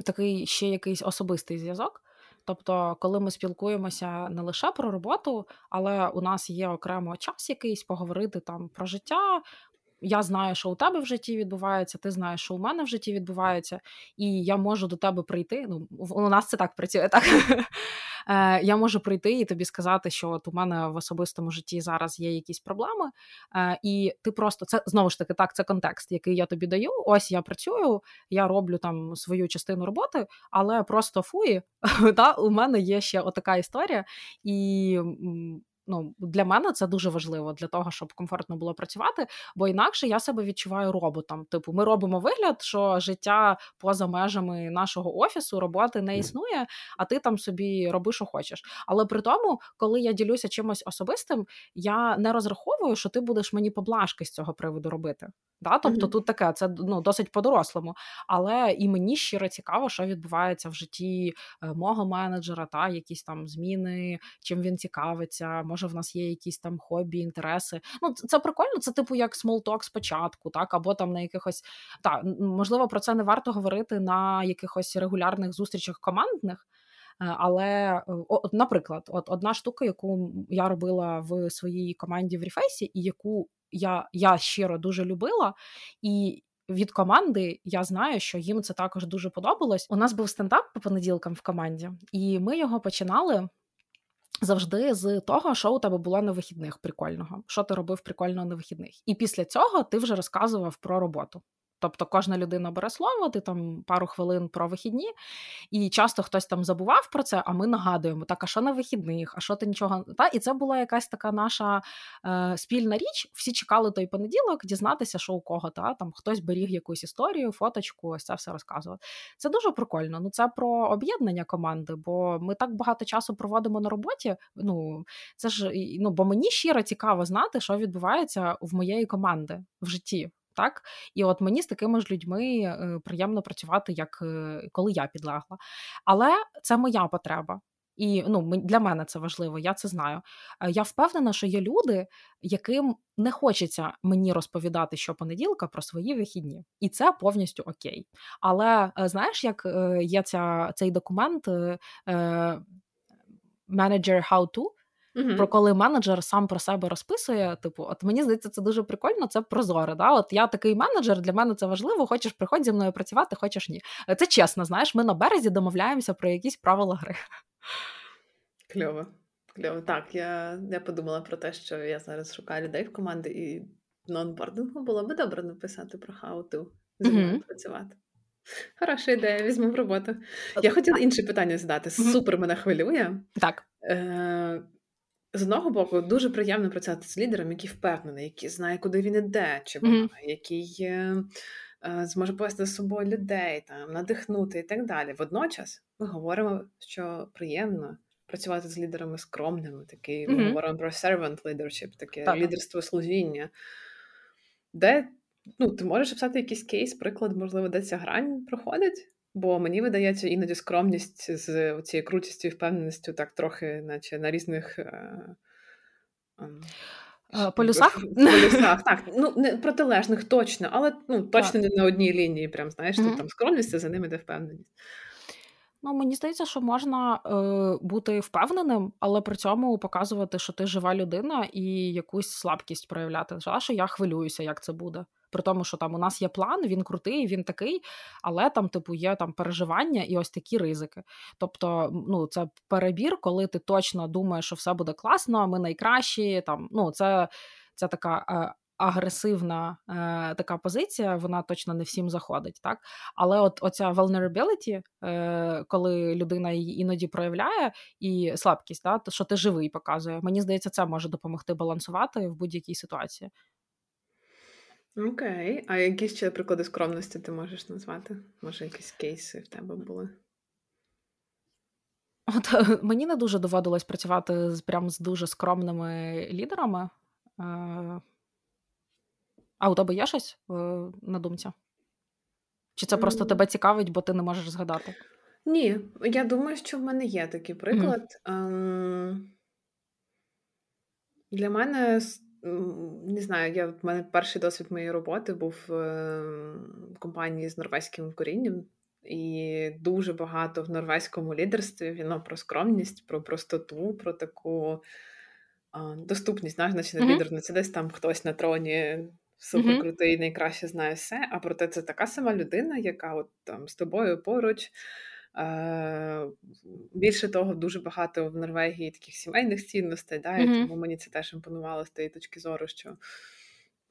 такий ще якийсь особистий зв'язок. Тобто, коли ми спілкуємося не лише про роботу, але у нас є окремо час якийсь поговорити там про життя. Я знаю, що у тебе в житті відбувається, ти знаєш, що у мене в житті відбувається, і я можу до тебе прийти. Ну, у нас це так працює, так [laughs] Е, я можу прийти і тобі сказати, що от у мене в особистому житті зараз є якісь проблеми, е, і ти просто це знову ж таки так, це контекст, який я тобі даю. Ось я працюю, я роблю там свою частину роботи, але просто фуї, та [laughs] у мене є ще отака історія, і ну для мене це дуже важливо для того, щоб комфортно було працювати. Бо інакше я себе відчуваю роботом. Типу, ми робимо вигляд, що життя поза межами нашого офісу роботи не існує, а ти там собі роби, що хочеш. Але при тому, коли я ділюся чимось особистим, я не розраховую, що ти будеш мені поблажки з цього приводу робити. Да? Тобто mm-hmm. тут таке, це ну, досить по-дорослому. Але і мені щиро цікаво, що відбувається в житті е, мого менеджера, та якісь там зміни, чим він цікавиться може в нас є якісь там хобі, інтереси. Ну, це прикольно, це типу як small talk спочатку, так, або там на якихось так, можливо, про це не варто говорити на якихось регулярних зустрічах командних. Е, але, от, наприклад, от одна штука, яку я робила в своїй команді в Ріфейсі, і яку я я щиро дуже любила, і від команди я знаю, що їм це також дуже подобалось. У нас був стендап по понеділкам в команді, і ми його починали Завжди з того, що у тебе було на вихідних прикольного, що ти робив прикольного на вихідних. І після цього ти вже розказував про роботу. Тобто кожна людина бере слово, ти там пару хвилин про вихідні, і часто хтось там забував про це, а ми нагадуємо, так, а що на вихідних, а що ти нічого. Та? І це була якась така наша е, спільна річ. Всі чекали той понеділок, дізнатися, що у кого та там хтось беріг якусь історію, фоточку, ось це все розказував. Це дуже прикольно. Ну це про об'єднання команди, бо ми так багато часу проводимо на роботі. Ну це ж ну, бо мені щиро цікаво знати, що відбувається в моєї команди в житті. Так, і от мені з такими ж людьми е, приємно працювати, як е, коли я підлегла. Але це моя потреба. І ну, для мене це важливо, я це знаю. Е, я впевнена, що є люди, яким не хочеться мені розповідати щопонеділка про свої вихідні, і це повністю окей. Але знаєш, як є ця, цей документ Manager How To, Угу. Про коли менеджер сам про себе розписує, типу, от мені здається, це дуже прикольно, це прозоре. Да? От я такий менеджер, для мене це важливо. Хочеш приходь зі мною працювати, хочеш ні. Це чесно, знаєш, ми на березі домовляємося про якісь правила гри. Кльово. Кльово. Так, я я подумала про те, що я зараз шукаю людей в команди, і на онбордингу було би добре написати про хауту зі мною mm-hmm. працювати. Хороша ідея, візьму в роботу. Я хотіла інше питання задати. Супер мене хвилює. Так. Е, З одного боку, дуже приємно працювати з лідером, який впевнений, який знає, куди він іде, чи вона, mm-hmm. який е, е, зможе повести з собою людей, там, надихнути і так далі. Водночас ми говоримо, що приємно працювати з лідерами скромними, такий mm-hmm. ми говоримо про servant leadership, таке так. лідерство служіння. Де ну, ти можеш писати якийсь кейс, приклад, можливо, де ця грань проходить? Бо мені видається іноді скромність з цією крутістю і впевненістю, так трохи, наче на різних. Е, е, Полюсах? Полюсах, так. Ну, не протилежних точно, але ну, точно так. не на одній лінії. Прям знаєш, mm-hmm. там скромність, а за ними йде впевненість. Ну, мені здається, що можна е, бути впевненим, але при цьому показувати, що ти жива людина, і якусь слабкість проявляти. Що я хвилююся, як це буде. При тому, що там у нас є план, він крутий, він такий, але там, типу, є там переживання і ось такі ризики. Тобто, ну, це перебір, коли ти точно думаєш, що все буде класно, ми найкращі. Там, ну, це, це така. Е, агресивна е, така позиція, вона точно не всім заходить, так? Але от оця vulnerability, е, коли людина її іноді проявляє, і слабкість, так, то що ти живий показує. Мені здається, це може допомогти балансувати в будь-якій ситуації. Окей. А які ще приклади скромності ти можеш назвати? Може, якісь кейси в тебе були? От мені не дуже доводилось працювати з прям з дуже скромними лідерами. Е, а у тебе є щось е, на думці? Чи це просто тебе цікавить, бо ти не можеш згадати? Ні, я думаю, що в мене є такий приклад. Mm. Для мене не знаю, я в мене перший досвід моєї роботи був в компанії з норвезьким корінням, і дуже багато в норвезькому лідерстві воно про скромність, про простоту, про таку а, доступність. Знаєш, значить, mm-hmm. лідер не це десь там хтось на троні суперкрутий, найкраще знає все. А проте це така сама людина, яка от там з тобою поруч. Е, Більше того, дуже багато в Норвегії таких сімейних цінностей, да, і тому мені це теж імпонувало з тієї точки зору, що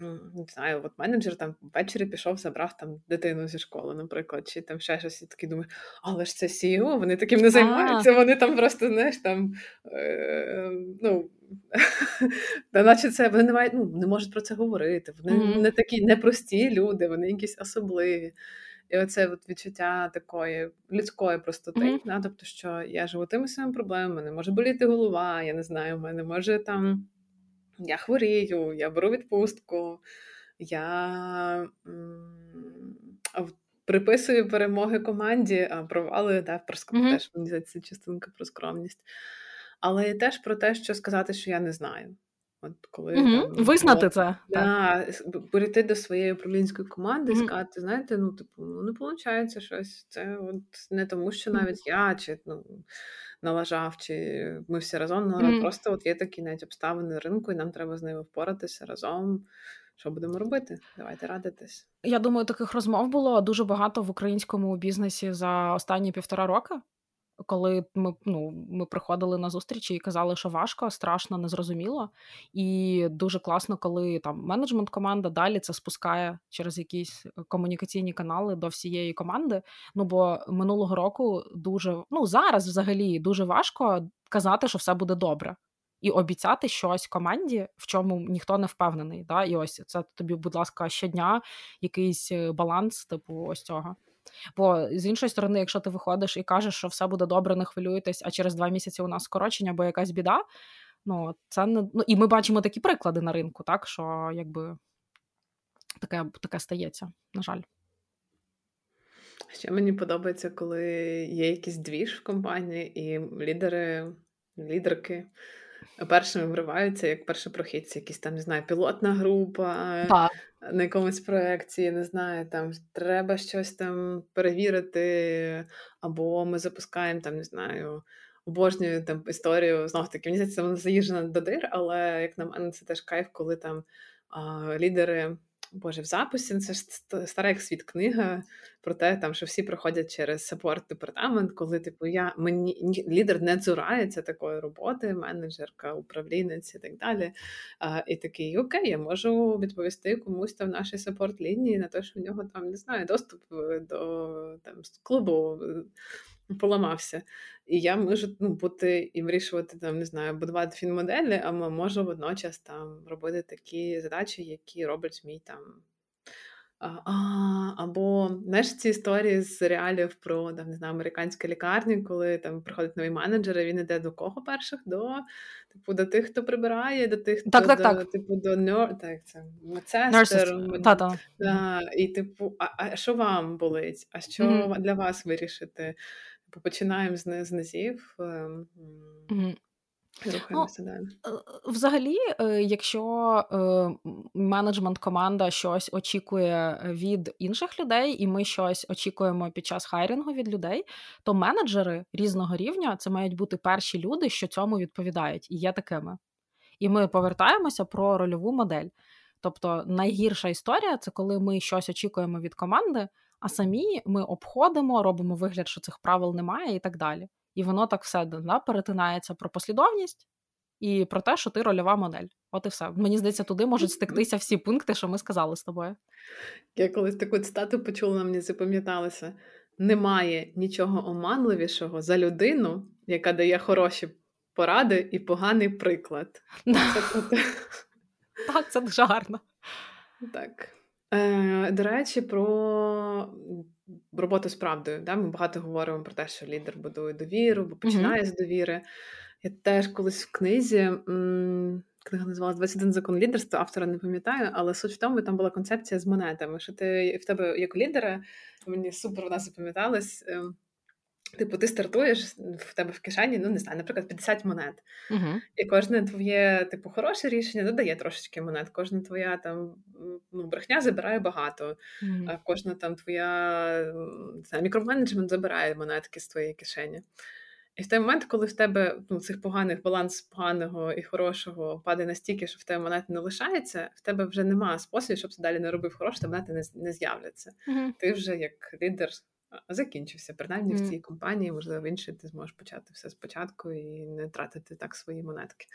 не знаю, от менеджер там ввечері пішов, забрав там дитину зі школи, наприклад, чи там ще щось і такий думаю, але ж це CEO, вони таким не займаються, вони там просто, знаєш, там е, ну, [laughs] та наче це вони не мають, ну, не можуть про це говорити. Вони mm-hmm. не такі непрості люди, вони якісь особливі. І оце от відчуття такої людської простоти, mm-hmm. да, тобто, що я живу тими самими проблемами, мене може боліти голова, я не знаю, в мене може там я хворію, я беру відпустку, я приписую перемоги команді, а провали да, про mm-hmm. теж мені здається, частинка про скромність. Але і теж про те, що сказати, що я не знаю. От коли mm там, Визнати це. Да, перейти до своєї управлінської команди і mm сказати, знаєте, ну, типу, ну не виходить щось. Це от не тому, що навіть я чи ну, налажав, чи ми всі разом, ну, mm просто от є такі навіть обставини ринку, і нам треба з ними впоратися разом. Що будемо робити? Давайте радитись. Я думаю, таких розмов було дуже багато в українському бізнесі за останні півтора роки коли ми ну, ми приходили на зустрічі і казали, що важко, страшно, незрозуміло. І дуже класно, коли там менеджмент команда далі це спускає через якісь е, комунікаційні канали до всієї команди. Ну бо минулого року дуже ну зараз взагалі дуже важко казати, що все буде добре. І обіцяти щось команді, в чому ніхто не впевнений. Да? І ось це тобі, будь ласка, щодня якийсь е, баланс, типу, ось цього. Бо з іншої сторони, якщо ти виходиш і кажеш, що все буде добре, не хвилюйтесь, а через два місяці у нас скорочення або якась біда. Ну, це не ну і ми бачимо такі приклади на ринку, так що якби таке таке стається, на жаль. Ще мені подобається, коли є якийсь двіж в компанії, і лідери, лідерки першими вриваються, як першопрохідці, якісь там, не знаю, пілотна група так. на якомусь проєкті, не знаю, там треба щось там перевірити, або ми запускаємо там, не знаю. Обожнюю там історію знов таки. Мені здається, вона заїжджена до дир, але як на мене, це теж кайф, коли там а, лідери Боже, в записі це ж стара як світ книга про те, там, що всі проходять через саппорт департамент, коли типу я мені лідер не цурається такої роботи, менеджерка, управлінець і так далі. А, І такий окей, я можу відповісти комусь там в нашій саппорт лінії на те, що в нього там не знаю доступ е, до там клубу поламався. І я можу ну, бути і вирішувати там, не знаю, будувати фінмоделі, а можу водночас там робити такі задачі, які робить мій там. А, Або знаєш, ці історії з реалів про там, не знаю, американські лікарні, коли там приходить новий менеджер, і він іде до кого перших? До типу, до тих, хто прибирає, до тих, хто так, так, до, так. типу, до нер... так, це медсестер. Та-та. Да, І типу, а, а що вам болить? А що mm-hmm. для вас вирішити? Починаємо з, з низів. Mm-hmm. Рухаємося ну, далі. Взагалі, е, якщо менеджмент команда щось очікує від інших людей, і ми щось очікуємо під час хайрінгу від людей, то менеджери різного рівня це мають бути перші люди, що цьому відповідають, і є такими. І ми повертаємося про рольову модель. Тобто найгірша історія це коли ми щось очікуємо від команди, а самі ми обходимо, робимо вигляд, що цих правил немає, і так далі. І воно так все да, перетинається про послідовність і про те, що ти рольова модель. От і все. Мені здається, туди можуть стиктися всі пункти, що ми сказали з тобою. Я колись таку цитату почула, мені запам'яталося. Немає нічого оманливішого за людину, яка дає хороші поради і поганий приклад. Так, це дуже гарно. Так. Е, До речі, про роботу з правдою. Да? Ми багато говоримо про те, що лідер будує довіру, бо починає mm-hmm. з довіри. Я теж колись в книзі. Книга називалась «21 закон лідерства, автора не пам'ятаю, але суть в тому, там була концепція з монетами. Що ти в тебе як лідера, мені супер вона запам'яталась. Типу, ти стартуєш в тебе в кишені, ну не знаю, наприклад, 50 монет. Uh-huh. І кожне твоє, типу, хороше рішення додає трошечки монет. Кожна твоя там ну, брехня забирає багато, uh-huh. а кожна там твоя не знаю, мікроменеджмент забирає монетки з твоєї кишені. І в той момент, коли в тебе ну, цих поганих баланс поганого і хорошого падає настільки, що в тебе монет не лишається, в тебе вже немає способів, щоб ти далі не робив хороше, то монети не, не з'являться. Uh-huh. Ти вже як лідер закінчився. Принаймні mm. в цій компанії, можливо, в іншій ти зможеш почати все спочатку і не тратити так свої монетки.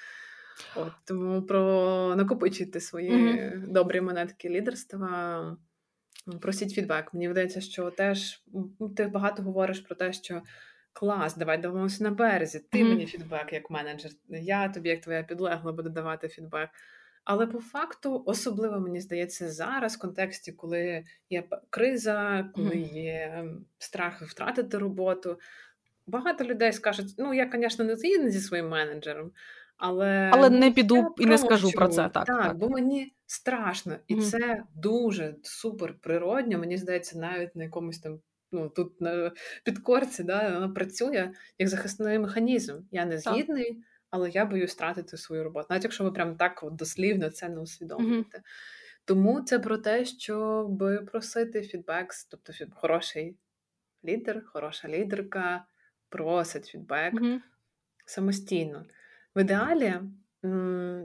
От Тому про накопичити свої mm-hmm. добрі монетки лідерства. Просіть фідбек. Мені вдається, що теж ти багато говориш про те, що клас, давай домовимося на березі. Ти mm-hmm. мені фідбек як менеджер, я тобі, як твоя підлегла, буду давати фідбек. Але по факту, особливо мені здається, зараз в контексті, коли є криза, коли є страх втратити роботу. Багато людей скажуть: ну я, звісно, не згідна зі своїм менеджером, але Але не піду і не скажу про це. Так, так, так. бо мені страшно, і mm. це дуже супер природньо. Мені здається, навіть на якомусь там. Ну, тут на підкорці да, воно працює як захисний механізм. Я не згідний, але я боюсь втратити свою роботу, навіть якщо ви прям так от дослівно це не усвідомлюєте. Mm-hmm. Тому це про те, щоб просити фідбек, тобто хороший лідер, хороша лідерка просить фідбек mm-hmm. самостійно. В ідеалі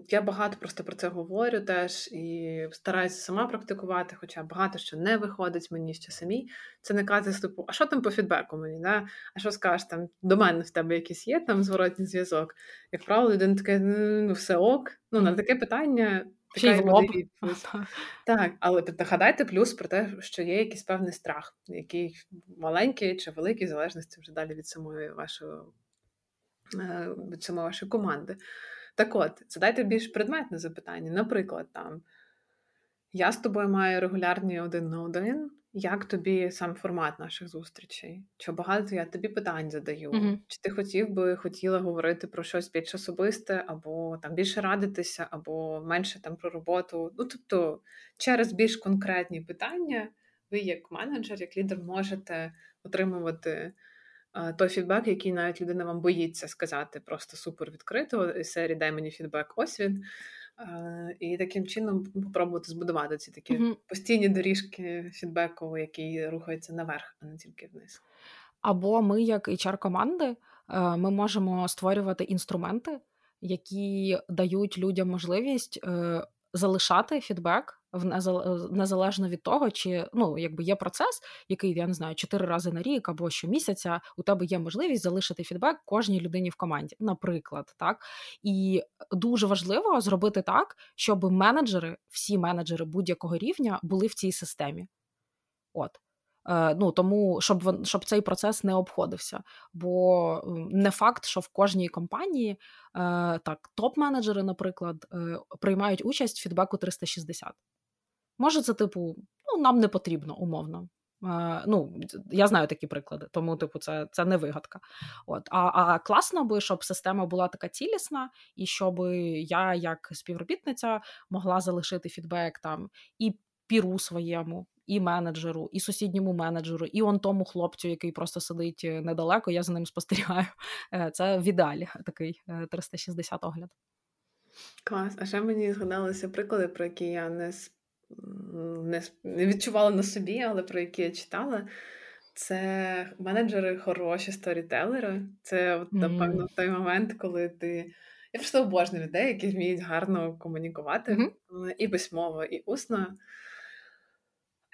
я багато просто про це говорю теж і стараюся сама практикувати, хоча багато що не виходить мені ще самі. Це не казати, типу, а що там по фідбеку мені? Да? А що скажеш там до мене в тебе якийсь є там зворотній зв'язок? Як правило, людина таке, ну все ок. Ну, на таке питання така лоб. [laughs] Так, але нагадайте плюс про те, що є якийсь певний страх, який маленький чи великий, в залежності вже далі від самої вашої е, від самої вашої команди. Так от, задайте більш предметне запитання. Наприклад, там я з тобою маю регулярні один на один. Як тобі сам формат наших зустрічей? Чи багато я тобі питань задаю? Mm-hmm. Чи ти хотів би хотіла говорити про щось більш особисте, або там більше радитися, або менше там про роботу? Ну тобто, через більш конкретні питання, ви, як менеджер, як лідер, можете отримувати той фідбек, який навіть людина вам боїться сказати просто супер відкрито і серії дай мені фідбек, ось він. І таким чином спробувати збудувати ці такі mm-hmm. постійні доріжки фідбеку, які рухаються наверх, а не тільки вниз. Або ми, як hr команди, е, ми можемо створювати інструменти, які дають людям можливість е, залишати фідбек незалежно від того, чи ну якби є процес, який я не знаю, чотири рази на рік або щомісяця, у тебе є можливість залишити фідбек кожній людині в команді, наприклад, так і дуже важливо зробити так, щоб менеджери, всі менеджери будь-якого рівня були в цій системі. От. Е, ну тому, щоб щоб цей процес не обходився. Бо не факт, що в кожній компанії е, так топ-менеджери, наприклад, е, приймають участь в фідбеку 360. Може, це типу, ну нам не потрібно умовно. Ну, я знаю такі приклади, тому, типу, це це не вигадка. От, а а класно би, щоб система була така цілісна, і щоб я, як співробітниця, могла залишити фідбек там і піру своєму, і менеджеру, і сусідньому менеджеру, і он тому хлопцю, який просто сидить е, недалеко. Я за ним спостерігаю. Е, це в ідеалі такий 360 е, огляд. Клас. А ще мені згадалися приклади, про які я не не, відчувала на собі, але про які я читала. Це менеджери хороші сторітелери. Це, от, напевно, mm-hmm. той момент, коли ти. Я просто обожнюю людей, які вміють гарно комунікувати mm-hmm. і письмово, і усно.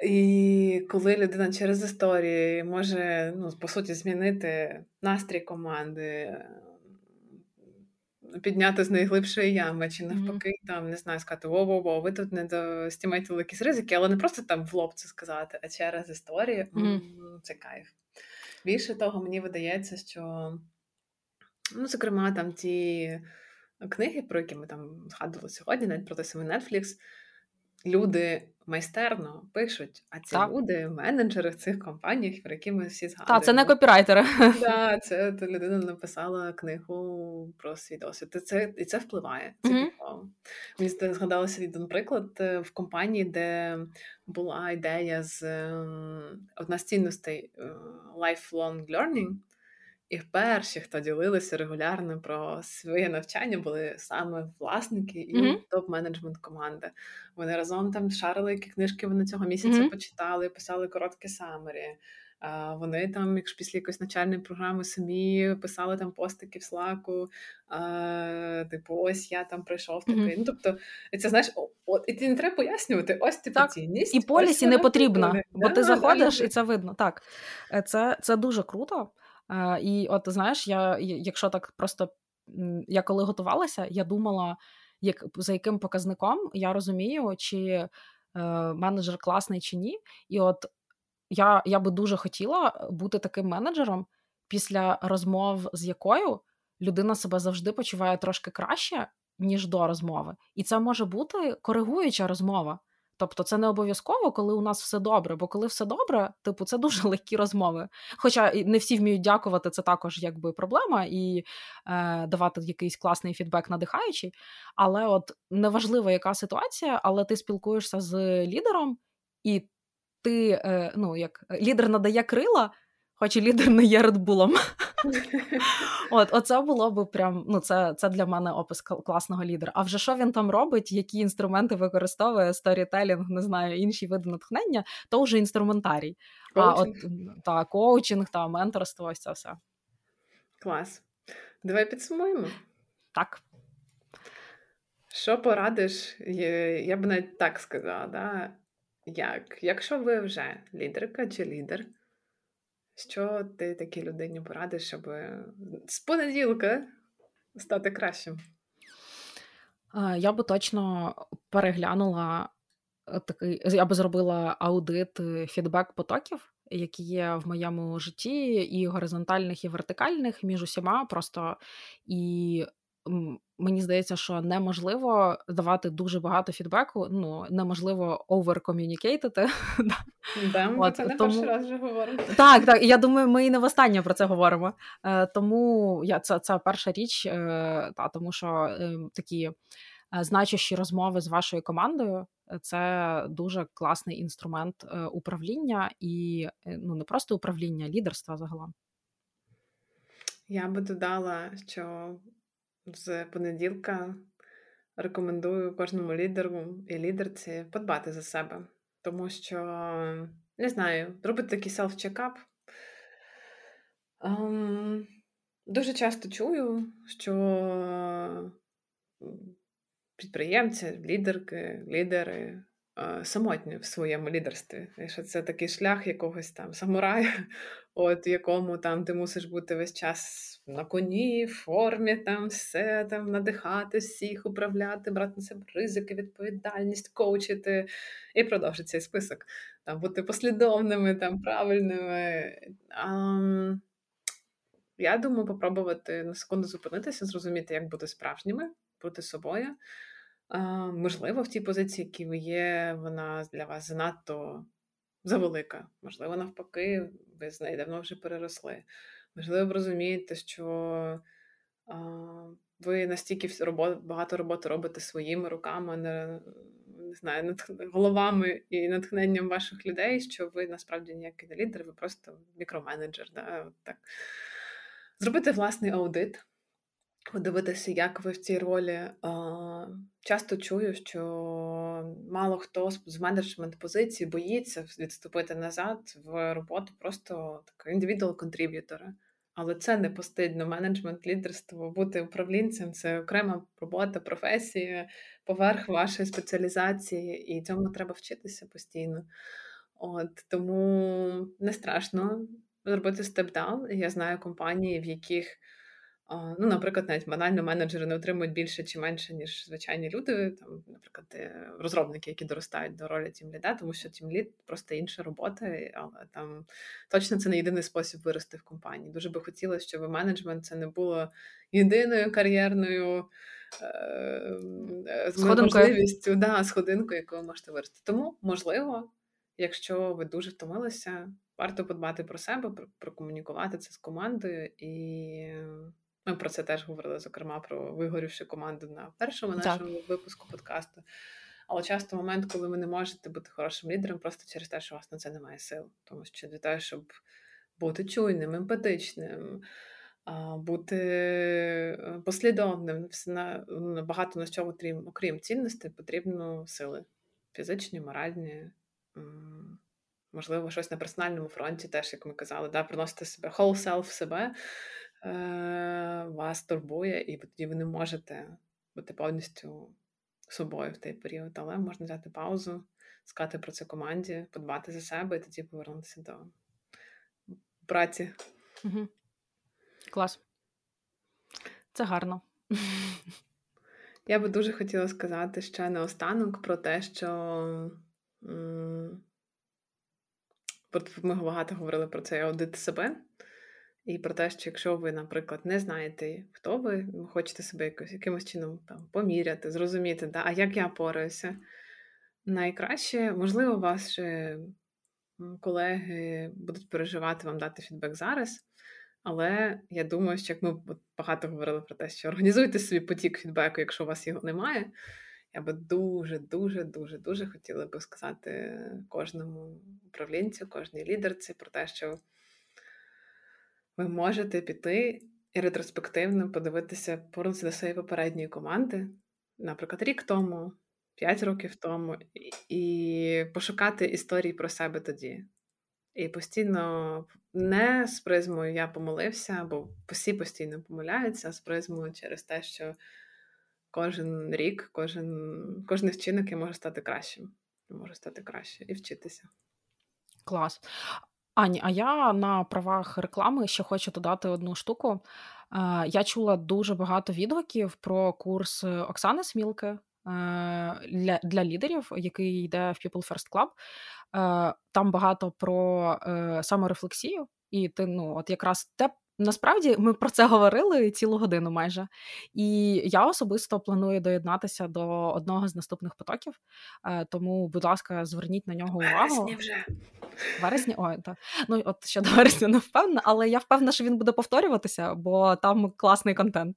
І коли людина через історії може, ну, по суті, змінити настрій команди, підняти з найглибшої ями, чи навпаки, mm-hmm. там, не знаю, сказати, во-во-во, ви тут не достімаєте якісь ризики, але не просто там в лоб це сказати, а через історію mm-hmm. це кайф. Більше того, мені видається, що, ну, зокрема, там ті книги, про які ми там згадували сьогодні, навіть про той самий Netflix, люди майстерно пишуть, а ці так. люди менеджери в цих компаніях, про які ми всі згадуємо. Так, це не копірайтери. Так, це та людина написала книгу про свій досвід. І це і це впливає. Це mm-hmm. Мені згадалося один приклад е, в компанії, де була ідея з ем, цінностей е, lifelong learning. І перші, хто ділилися регулярно про своє навчання, були саме власники і mm-hmm. топ-менеджмент команди. Вони разом там шарили, які книжки вони цього місяця mm-hmm. почитали, писали короткі самері. А Вони там, якщо після якоїсь навчальної програми, самі писали там постики в слаку, типу, ось я там прийшов такий. Mm-hmm. Ну тобто, це знаєш, от і ти не треба пояснювати, ось типу так. цінність. І полісі не потрібно, бо да, ти заходиш, да, і це видно. Так, е, це, це дуже круто. І от знаєш, я якщо так просто я коли готувалася, я думала, як за яким показником я розумію, чи е, менеджер класний чи ні. І от я, я би дуже хотіла бути таким менеджером, після розмов з якою людина себе завжди почуває трошки краще, ніж до розмови. І це може бути коригуюча розмова. Тобто це не обов'язково, коли у нас все добре, бо коли все добре, типу, це дуже [laughs] легкі розмови. Хоча не всі вміють дякувати, це також якби проблема, і е, давати якийсь класний фідбек надихаючий. Але от неважливо, яка ситуація, але ти спілкуєшся з лідером, і ти, е, ну як лідер надає крила, хоч і лідер не є редбулом. [laughs] От, Оце було б прям, ну це це для мене опис класного лідера. А вже що він там робить, які інструменти використовує сторітелінг, не знаю, інші види натхнення, то вже інструментарій. Коучинг. А от та, коучинг та менторство, ось це все. Клас. Давай підсумуємо. Так. Що порадиш? Я б навіть так сказала, да? як? Якщо ви вже лідерка чи лідер. Що ти такій людині порадиш, щоб з понеділка стати кращим? Я би точно переглянула е, такий, я би зробила аудит е, фідбек потоків, які є в моєму житті, і горизонтальних, і вертикальних між усіма. Просто і Мені здається, що неможливо давати дуже багато фідбеку, ну неможливо оверкомунікейтити. [laughs] Да, ми це не тому... перший раз вже говоримо. Так, так. Я думаю, ми і не востаннє про це говоримо. Е, Тому я це це перша річ, е, та тому що е, такі е, значущі розмови з вашою командою це дуже класний інструмент е, управління і е, ну не просто управління, а лідерства загалом. Я би додала, що з понеділка рекомендую кожному лідеру і лідерці подбати за себе, тому що, не знаю, робити такий селф-чекап. Um, дуже часто чую, що підприємці, лідерки, лідери е, самотньо в своєму лідерстві. І що це такий шлях якогось там самурая, [laughs] от якому там ти мусиш бути весь час на коні, в формі, там все там надихати всіх, управляти, брати на себе ризики, відповідальність, коучити і продовжити цей список. Там бути послідовними, там правильними. А, я думаю, попробувати на секунду зупинитися, зрозуміти, як бути справжніми, бути собою. А, Можливо, в тій позиції, які ви є, вона для вас занадто завелика. Можливо, навпаки, ви з неї давно вже переросли. Можливо, ви розумієте, що а, ви настільки багато роботи робите своїми руками, не, не знаю, головами і натхненням ваших людей, що ви насправді ніякий не лідер, ви просто мікроменеджер. Да? так. Зробити власний аудит, подивитися, як ви в цій ролі. Часто чую, що мало хто з менеджмент позиції боїться відступити назад в роботу просто такого індивідуал контриб'ютора. Але це не постидно. Менеджмент, лідерство, бути управлінцем це окрема робота, професія, поверх вашої спеціалізації, і цьому треба вчитися постійно. От Тому не страшно зробити step down. Я знаю компанії, в яких Ну, наприклад, навіть банально менеджери не отримують більше чи менше, ніж звичайні люди, там, наприклад, е, розробники, які доростають до ролі тімліда, тому що тімлід просто інша робота, але там точно це не єдиний спосіб вирости в компанії. Дуже би хотілося, щоб менеджмент це не було єдиною кар'єрною е, е можливістю, да, сходинкою, яку ви можете вирости. Тому, можливо, якщо ви дуже втомилися, варто подбати про себе, прокомунікувати це з командою і. Ми про це теж говорили, зокрема, про вигорівши команду на першому нашому так. випуску подкасту. Але часто момент, коли ви не можете бути хорошим лідером, просто через те, що у вас на це немає сил. Тому що для того, щоб бути чуйним, емпатичним, бути е, послідовним, ну, багато на що, окрім, окрім цінностей, потрібно сили фізичні, моральні. Можливо, щось на персональному фронті, теж, як ми казали, да, приносити себе whole self себе, вас турбує, і тоді ви не можете бути повністю собою в той період, але можна взяти паузу, сказати про це команді, подбати за себе і тоді повернутися до праці. Угу. Клас. Це гарно. [laughs] Я би дуже хотіла сказати ще наостанок про те, що ми багато говорили про цей аудит себе. І про те, що якщо ви, наприклад, не знаєте, хто ви, хочете себе якось, якимось чином там поміряти, зрозуміти, да, а як я пораюся, найкраще, можливо, ваші колеги будуть переживати вам дати фідбек зараз. Але я думаю, що як ми багато говорили про те, що організуйте собі потік фідбеку, якщо у вас його немає. Я би дуже, дуже, дуже, дуже хотіла би сказати кожному управлінцю, кожній лідерці про те, що ви можете піти і ретроспективно подивитися повернутися до своєї попередньої команди, наприклад, рік тому, п'ять років тому, і пошукати історії про себе тоді. І постійно не з призмою я помолився, бо всі постійно помиляються, а з призмою через те, що кожен рік, кожен кожен вчинок може стати кращим. Може стати краще і вчитися. Клас. Ані, а я на правах реклами ще хочу додати одну штуку. Е, я чула дуже багато відгуків про курс Оксани Смілки е, для для лідерів, який йде в People First Club. Е, там багато про саморефлексію, і ти ну, от якраз те, Насправді ми про це говорили цілу годину майже. І я особисто планую доєднатися до одного з наступних потоків. Е, тому, будь ласка, зверніть на нього увагу. Вересні вже. Вересні? Ой, так. Ну, от ще до [laughs] вересня не впевнена, але я впевнена, що він буде повторюватися, бо там класний контент.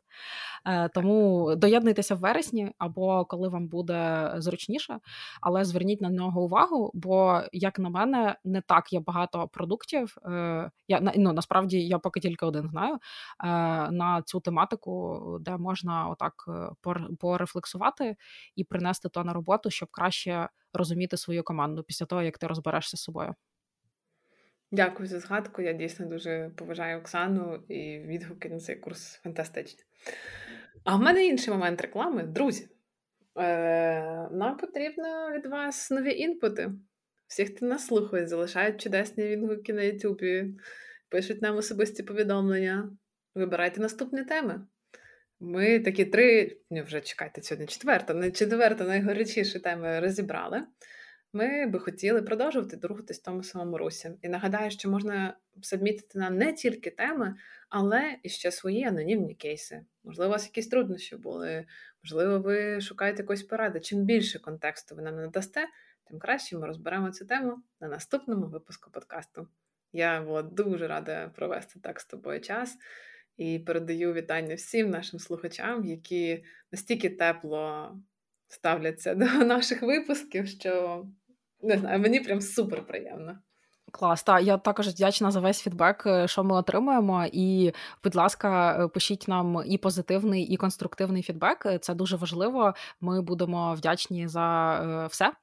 Е, тому доєднуйтеся в вересні або коли вам буде зручніше, але зверніть на нього увагу, бо, як на мене, не так є багато продуктів. Е, я ну, насправді я поки тільки один знаю е, на цю тематику, де можна отак порефлексувати і принести то на роботу, щоб краще розуміти свою команду після того, як ти розберешся з собою. Дякую за згадку. Я дійсно дуже поважаю Оксану і відгуки на цей курс фантастичні. А в мене інший момент реклами. Друзі, е, нам потрібно від вас нові інпути. Всі, хто нас слухає, залишають чудесні відгуки на Ютубі, пишуть нам особисті повідомлення. Вибирайте наступні теми. Ми такі три, ні, вже чекайте, сьогодні четверта, не четверта найгорячіші теми розібрали. Ми би хотіли продовжувати рухатись в тому самому русі. І нагадаю, що можна сабмітити нам не тільки теми, але і ще свої анонімні кейси. Можливо, у вас якісь труднощі були, можливо, ви шукаєте якоїсь поради. Чим більше контексту ви нам надасте, тим краще ми розберемо цю тему на наступному випуску подкасту. Я була дуже рада провести так з тобою час і передаю вітання всім нашим слухачам, які настільки тепло ставляться [laughs] до наших випусків, що не знаю, мені прям супер приємно. Клас, та я також вдячна за весь фідбек, е, що ми отримуємо. І, будь ласка, е, пишіть нам і позитивний, і конструктивний фідбек. Е, це дуже важливо. Ми будемо вдячні за все.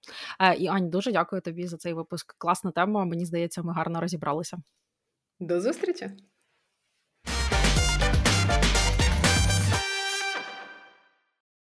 І Ань, дуже дякую тобі за цей випуск. Класна тема. Мені здається, ми гарно розібралися. До зустрічі!